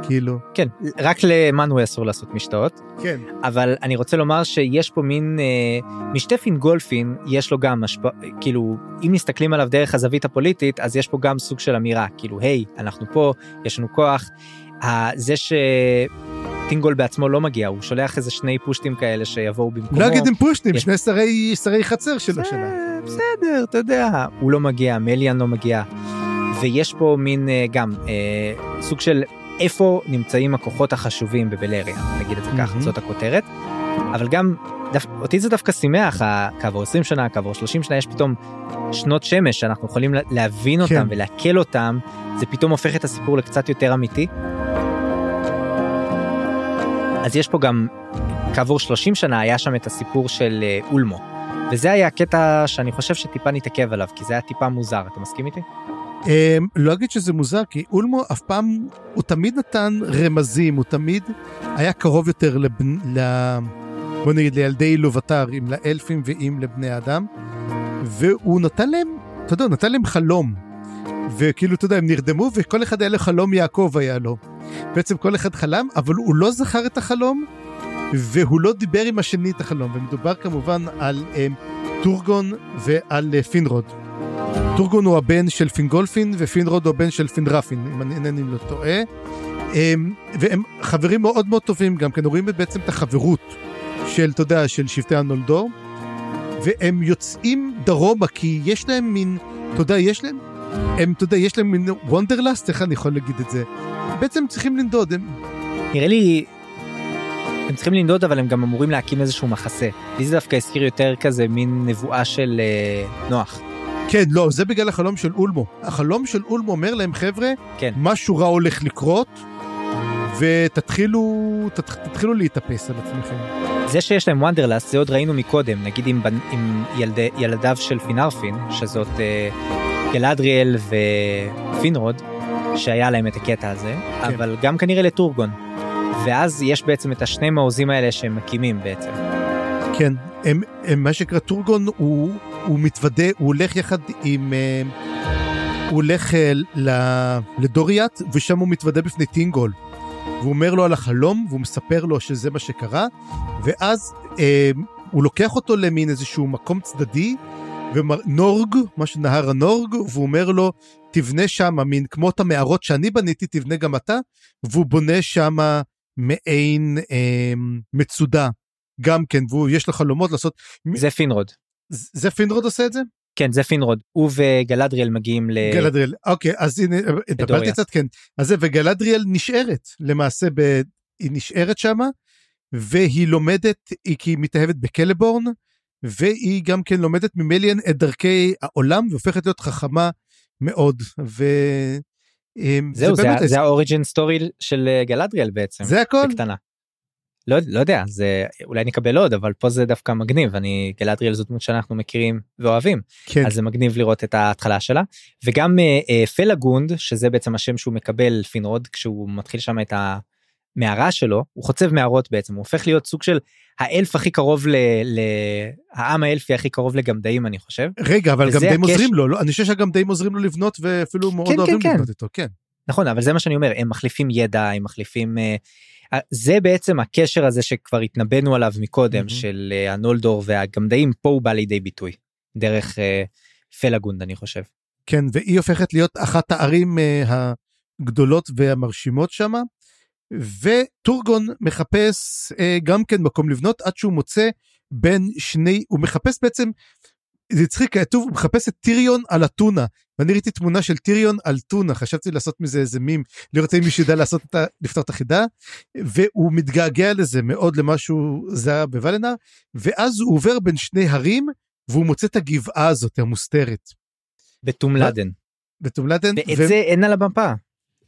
כאילו, כן רק למנוי אסור לעשות משתאות כן. אבל אני רוצה לומר שיש פה מין אה, משתה פינגולפין יש לו גם השפעה כאילו אם מסתכלים עליו דרך הזווית הפוליטית אז יש פה גם סוג של אמירה כאילו היי אנחנו פה יש לנו כוח. זה שטינגול בעצמו לא מגיע הוא שולח איזה שני פושטים כאלה שיבואו במקומו. לא אגיד עם פושטים, יש- שני שרי, שרי חצר שלו שלה. בסדר אתה יודע הוא לא מגיע מליאן לא מגיע ויש פה מין אה, גם אה, סוג של איפה נמצאים הכוחות החשובים בבלריה נגיד את זה ככה. זאת הכותרת אבל גם, דו, אותי זה דווקא שימח, כעבור 20 שנה, כעבור 30 שנה, יש פתאום שנות שמש שאנחנו יכולים להבין אותם כן. ולעכל אותם, זה פתאום הופך את הסיפור לקצת יותר אמיתי. אז יש פה גם, כעבור 30 שנה היה שם את הסיפור של אה, אולמו. וזה היה הקטע שאני חושב שטיפה נתעכב עליו, כי זה היה טיפה מוזר, אתה מסכים איתי? אמ, לא אגיד שזה מוזר, כי אולמו אף פעם, הוא תמיד נתן רמזים, הוא תמיד היה קרוב יותר לבן, ל... בוא נגיד לילדי אילובטר, אם לאלפים ואם לבני אדם, והוא נתן להם, אתה יודע, נתן להם חלום. וכאילו, אתה יודע, הם נרדמו וכל אחד היה לו חלום יעקב היה לו. בעצם כל אחד חלם, אבל הוא לא זכר את החלום, והוא לא דיבר עם השני את החלום, ומדובר כמובן על אמ, טורגון ועל אה, פינרוד. טורגון הוא הבן של פינגולפין ופינרוד הוא הבן של פינרפין, אם אני אינני לא טועה. Um, והם חברים מאוד מאוד טובים גם כן, רואים בעצם את החברות של, אתה יודע, של שבטי הנולדור. והם יוצאים דרומה כי יש להם מין, אתה יודע, יש להם, הם, אתה יודע, יש להם מין וונדרלאסט, איך אני יכול להגיד את זה? בעצם צריכים לנדוד, הם... נראה לי הם צריכים לנדוד אבל הם גם אמורים להקים איזשהו מחסה. לי זה דווקא הזכיר יותר כזה מין נבואה של אה, נוח. כן, לא, זה בגלל החלום של אולמו. החלום של אולמו אומר להם, חבר'ה, כן. משהו רע הולך לקרות, ותתחילו תת, תתחילו להתאפס על עצמכם. זה שיש להם wanderlust זה עוד ראינו מקודם, נגיד עם, בנ- עם ילדי, ילדיו של פינרפין, שזאת אה, גלדריאל ופינרוד, שהיה להם את הקטע הזה, כן. אבל גם כנראה לטורגון. ואז יש בעצם את השני מעוזים האלה שהם מקימים בעצם. כן, הם, הם, מה שנקרא טורגון, הוא, הוא מתוודה, הוא הולך יחד עם... אה, הוא הולך אה, ל- לדוריאט, ושם הוא מתוודה בפני טינגול. והוא אומר לו על החלום, והוא מספר לו שזה מה שקרה, ואז אה, הוא לוקח אותו למין איזשהו מקום צדדי, ונורג, מה שנהר הנורג, והוא אומר לו, תבנה שם, מין כמו את המערות שאני בניתי, תבנה גם אתה, והוא בונה שם מעין אה, מצודה. גם כן, ויש לו חלומות לעשות... זה פינרוד. זה פינרוד עושה את זה? כן, זה פינרוד. הוא וגלדריאל מגיעים ל... גלדריאל, אוקיי, אז הנה, דוריאת'. קצת, כן. אז זה, וגלדריאל נשארת, למעשה, ב... היא נשארת שמה, והיא לומדת, היא כי היא מתאהבת בקלבורן, והיא גם כן לומדת ממליאן את דרכי העולם, והופכת להיות חכמה מאוד, ו... אמ, זהו, זה, זה, זה ה origin story של אה, גלדריאל בעצם. זה הכל? בקטנה. לא, לא יודע, זה אולי נקבל עוד, אבל פה זה דווקא מגניב. אני, גלדריאל זו דמות שאנחנו מכירים ואוהבים, כן, אז זה מגניב לראות את ההתחלה שלה. וגם אה, אה, פלגונד, שזה בעצם השם שהוא מקבל פינרוד, כשהוא מתחיל שם את המערה שלו, הוא חוצב מערות בעצם, הוא הופך להיות סוג של האלף הכי קרוב ל... ל... העם האלפי הכי קרוב לגמדאים אני חושב. רגע, אבל די הקשר- עוזרים לו, לא? אני חושב שגם די עוזרים לו לבנות, ואפילו מאוד כן, אוהבים כן, כן. לבנות איתו, כן. נכון אבל זה מה שאני אומר הם מחליפים ידע הם מחליפים אה, זה בעצם הקשר הזה שכבר התנבאנו עליו מקודם מהמם. של אה, הנולדור והגמדאים פה הוא בא לידי ביטוי דרך אה, פלגונד אני חושב. כן, והיא הופכת להיות אחת הערים אה, הגדולות והמרשימות שם, וטורגון מחפש אה, גם כן מקום לבנות עד שהוא מוצא בין שני, הוא מחפש בעצם, זה הצחיק, כתוב, מחפש את טיריון על אתונה. ואני ראיתי תמונה של טיריון על טונה, חשבתי לעשות מזה איזה מים, לראות אם מישהו יודע לעשות את ה... לפתור את החידה, והוא מתגעגע לזה מאוד למה שהוא זה היה בוולנר, ואז הוא עובר בין שני הרים, והוא מוצא את הגבעה הזאת המוסתרת. בתום מה? לדן. בטומלדן, ואת זה אין על המפה.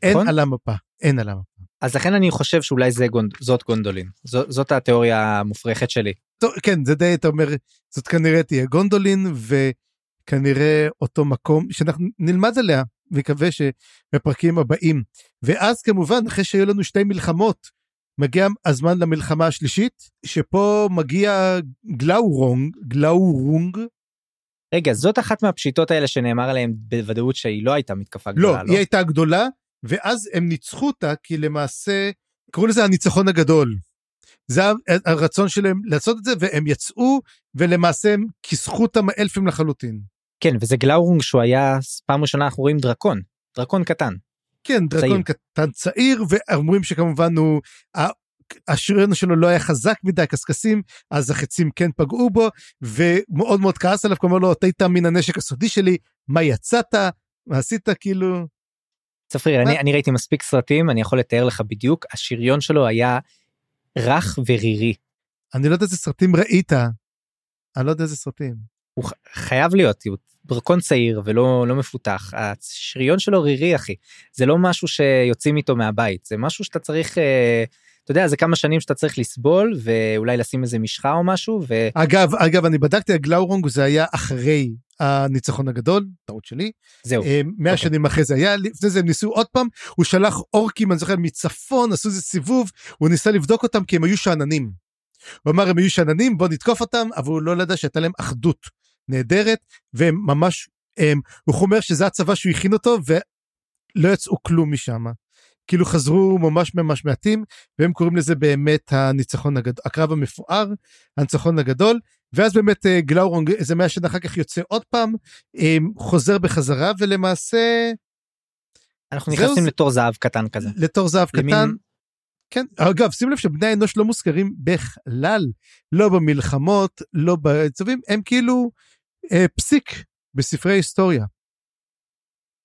אין נכון? על המפה, אין על המפה. אז לכן אני חושב שאולי זה גונד, זאת גונדולין זו, זאת התיאוריה המופרכת שלי. טוב, כן, זה די, אתה אומר, זאת כנראה תהיה גונדולין, וכנראה אותו מקום שאנחנו נלמד עליה, ונקווה שבפרקים הבאים. ואז כמובן, אחרי שהיו לנו שתי מלחמות, מגיע הזמן למלחמה השלישית, שפה מגיע גלאורונג, גלאורונג, רגע זאת אחת מהפשיטות האלה שנאמר עליהם בוודאות שהיא לא הייתה מתקפה לא, גדולה. היא הייתה גדולה, ואז הם ניצחו אותה, כי למעשה, קראו לזה הניצחון הגדול. זה הרצון שלהם לעשות את זה, והם יצאו, ולמעשה הם כיסחו אותם האלפים לחלוטין. כן וזה גלאורונג שהוא היה פעם ראשונה אנחנו רואים דרקון דרקון קטן. כן, דרקון קטן צעיר, ואומרים שכמובן הוא, השריון שלו לא היה חזק מדי, קשקשים, אז החצים כן פגעו בו, ומאוד מאוד כעס עליו, כלומר לו, אתה היית מן הנשק הסודי שלי, מה יצאת, מה עשית, כאילו, צפריר? אני, אני ראיתי מספיק סרטים, אני יכול לתאר לך בדיוק, השריון שלו היה רך ורירי. אני לא יודע איזה סרטים ראית. אני לא יודע איזה סרטים. הוא ח- חייב להיות, הוא דרקון צעיר ולא לא מפותח. השריון שלו רירי אחי. זה לא משהו שיוצאים איתו מהבית, זה משהו שאתה צריך, אה, אתה יודע, זה כמה שנים שאתה צריך לסבול ואולי לשים איזה משחה או משהו ו... אגב, אגב, אני בדקתי, הגלאורונג זה היה אחרי הניצחון הגדול, טעות שלי. זהו. אה, מאה אוקיי. שנים אחרי זה היה, לפני זה הם ניסו עוד פעם, הוא שלח אורקים, אני זוכר, מצפון, עשו איזה סיבוב, הוא ניסה לבדוק אותם כי הם היו שאננים. הוא אמר, הם היו שאננים, בוא נתקוף אותם, אבל הוא לא ידע שהייתה להם אחדות נהדרת, והם ממש, הם, הוא אומר שזה הצבא שהוא הכין אותו, ולא יצאו כלום משם. כאילו חזרו ממש ממש מעטים, והם קוראים לזה באמת הניצחון הגדול, הקרב המפואר, הניצחון הגדול, ואז באמת אה, גלאורונג איזה מאה שנה אחר כך יוצא עוד פעם, אה, חוזר בחזרה, ולמעשה אנחנו נכנסים לתור זהב קטן כזה. לתור זהב למין- קטן. כן, אגב, שים לב שבני האנוש לא מוזכרים בכלל, לא במלחמות, לא בצווים, הם כאילו אה, פסיק בספרי ההיסטוריה.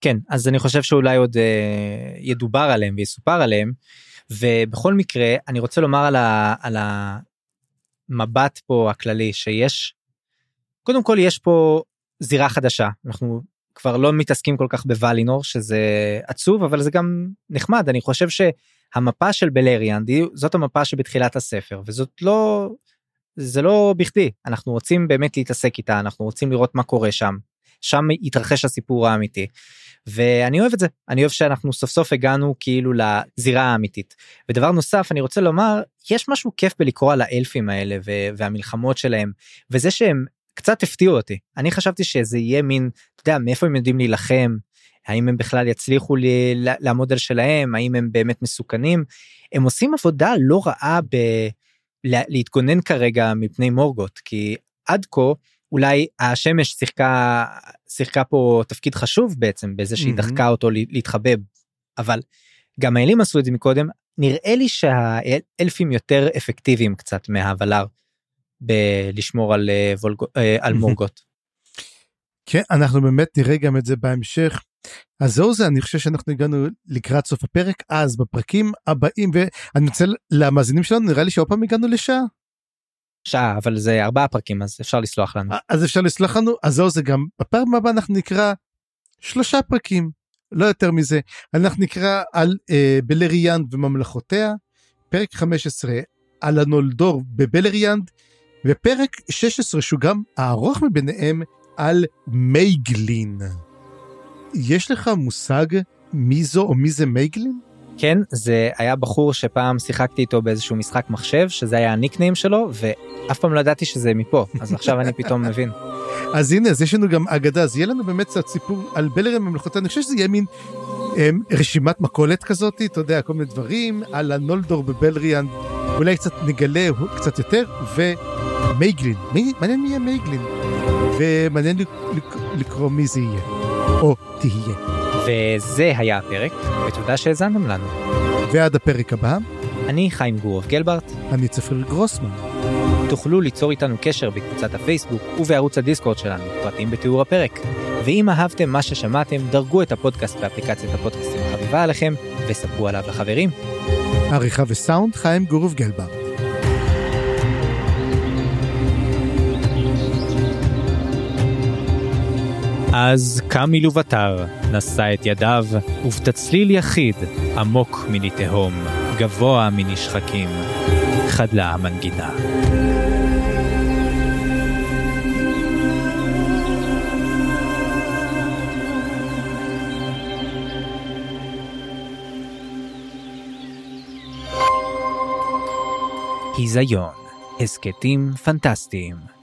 כן, אז אני חושב שאולי עוד אה, ידובר עליהם ויסופר עליהם, ובכל מקרה, אני רוצה לומר על, ה, על המבט פה הכללי, שיש, קודם כל יש פה זירה חדשה, אנחנו כבר לא מתעסקים כל כך בוולינור, שזה עצוב, אבל זה גם נחמד, אני חושב שהמפה של בלריאנד, זאת המפה שבתחילת הספר, וזאת לא, זה לא בכדי, אנחנו רוצים באמת להתעסק איתה, אנחנו רוצים לראות מה קורה שם. שם התרחש הסיפור האמיתי. ואני אוהב את זה אני אוהב שאנחנו סוף סוף הגענו כאילו לזירה האמיתית. ודבר נוסף אני רוצה לומר יש משהו כיף בלקרוא על האלפים האלה והמלחמות שלהם וזה שהם קצת הפתיעו אותי אני חשבתי שזה יהיה מין אתה יודע מאיפה הם יודעים להילחם האם הם בכלל יצליחו לעמוד על שלהם האם הם באמת מסוכנים הם עושים עבודה לא רעה ב... לה- להתגונן כרגע מפני מורגות כי עד כה אולי השמש שיחקה שיחקה פה תפקיד חשוב בעצם בזה שהיא מהמם. דחקה אותו להתחבב אבל גם האלים עשו את זה מקודם נראה לי שהאלפים יותר אפקטיביים קצת מהוולר בלשמור על, אה, וולגו, אה, על מהמם. מורגות. כן, אנחנו באמת נראה גם את זה בהמשך. אז זהו זה, אני חושב שאנחנו הגענו לקראת סוף הפרק, אז בפרקים הבאים, ואני רוצה למאזינים שלנו, נראה לי שעוד פעם הגענו לשעה. שעה אבל זה ארבעה פרקים אז אפשר לסלוח לנו. אז אפשר לסלוח לנו, אז זהו זה גם, בפעם הבאה אנחנו נקרא שלושה פרקים, לא יותר מזה. אנחנו נקרא על אה, בלריאנד וממלכותיה, פרק 15 על הנולדור בבלריאנד, ופרק 16 שהוא גם הארוך מביניהם על מייגלין. יש לך מושג מי זו או מי זה מייגלין? כן זה היה בחור שפעם שיחקתי איתו באיזשהו משחק מחשב שזה היה הניקניים שלו ואף פעם לא ידעתי שזה מפה אז עכשיו אני פתאום מבין. אז הנה, אז יש לנו גם אגדה, אז יהיה לנו באמת קצת סיפור על בלרם ממלכותיה, אני חושב שזה יהיה מין הם, רשימת מכולת כזאת, אתה יודע, כל מיני דברים, על הנולדור בבלריאן, אולי קצת נגלה קצת יותר, ומייגלין, מי, מעניין מי יהיה מייגלין, ומעניין לק- לק- לקרוא מי זה יהיה, או תהיה. וזה היה הפרק ותודה שהאזנתם לנו. ועד הפרק הבא, אני חיים גורוב גלברט אני צפריר גרוסמן. תוכלו ליצור איתנו קשר בקבוצת הפייסבוק ובערוץ הדיסקורד שלנו, פרטים בתיאור הפרק. ואם אהבתם מה ששמעתם, דרגו את הפודקאסט באפליקציית הפודקאסטים החביבה עליכם, וספרו עליו לחברים. עריכה וסאונד, חיים גורוב גלבר. אז קם מלובטר, נשא את ידיו, ובתצליל יחיד, עמוק מני תהום, גבוה מני שחקים, חדלה המנגינה. היזיון, הסכתים פנטסטיים.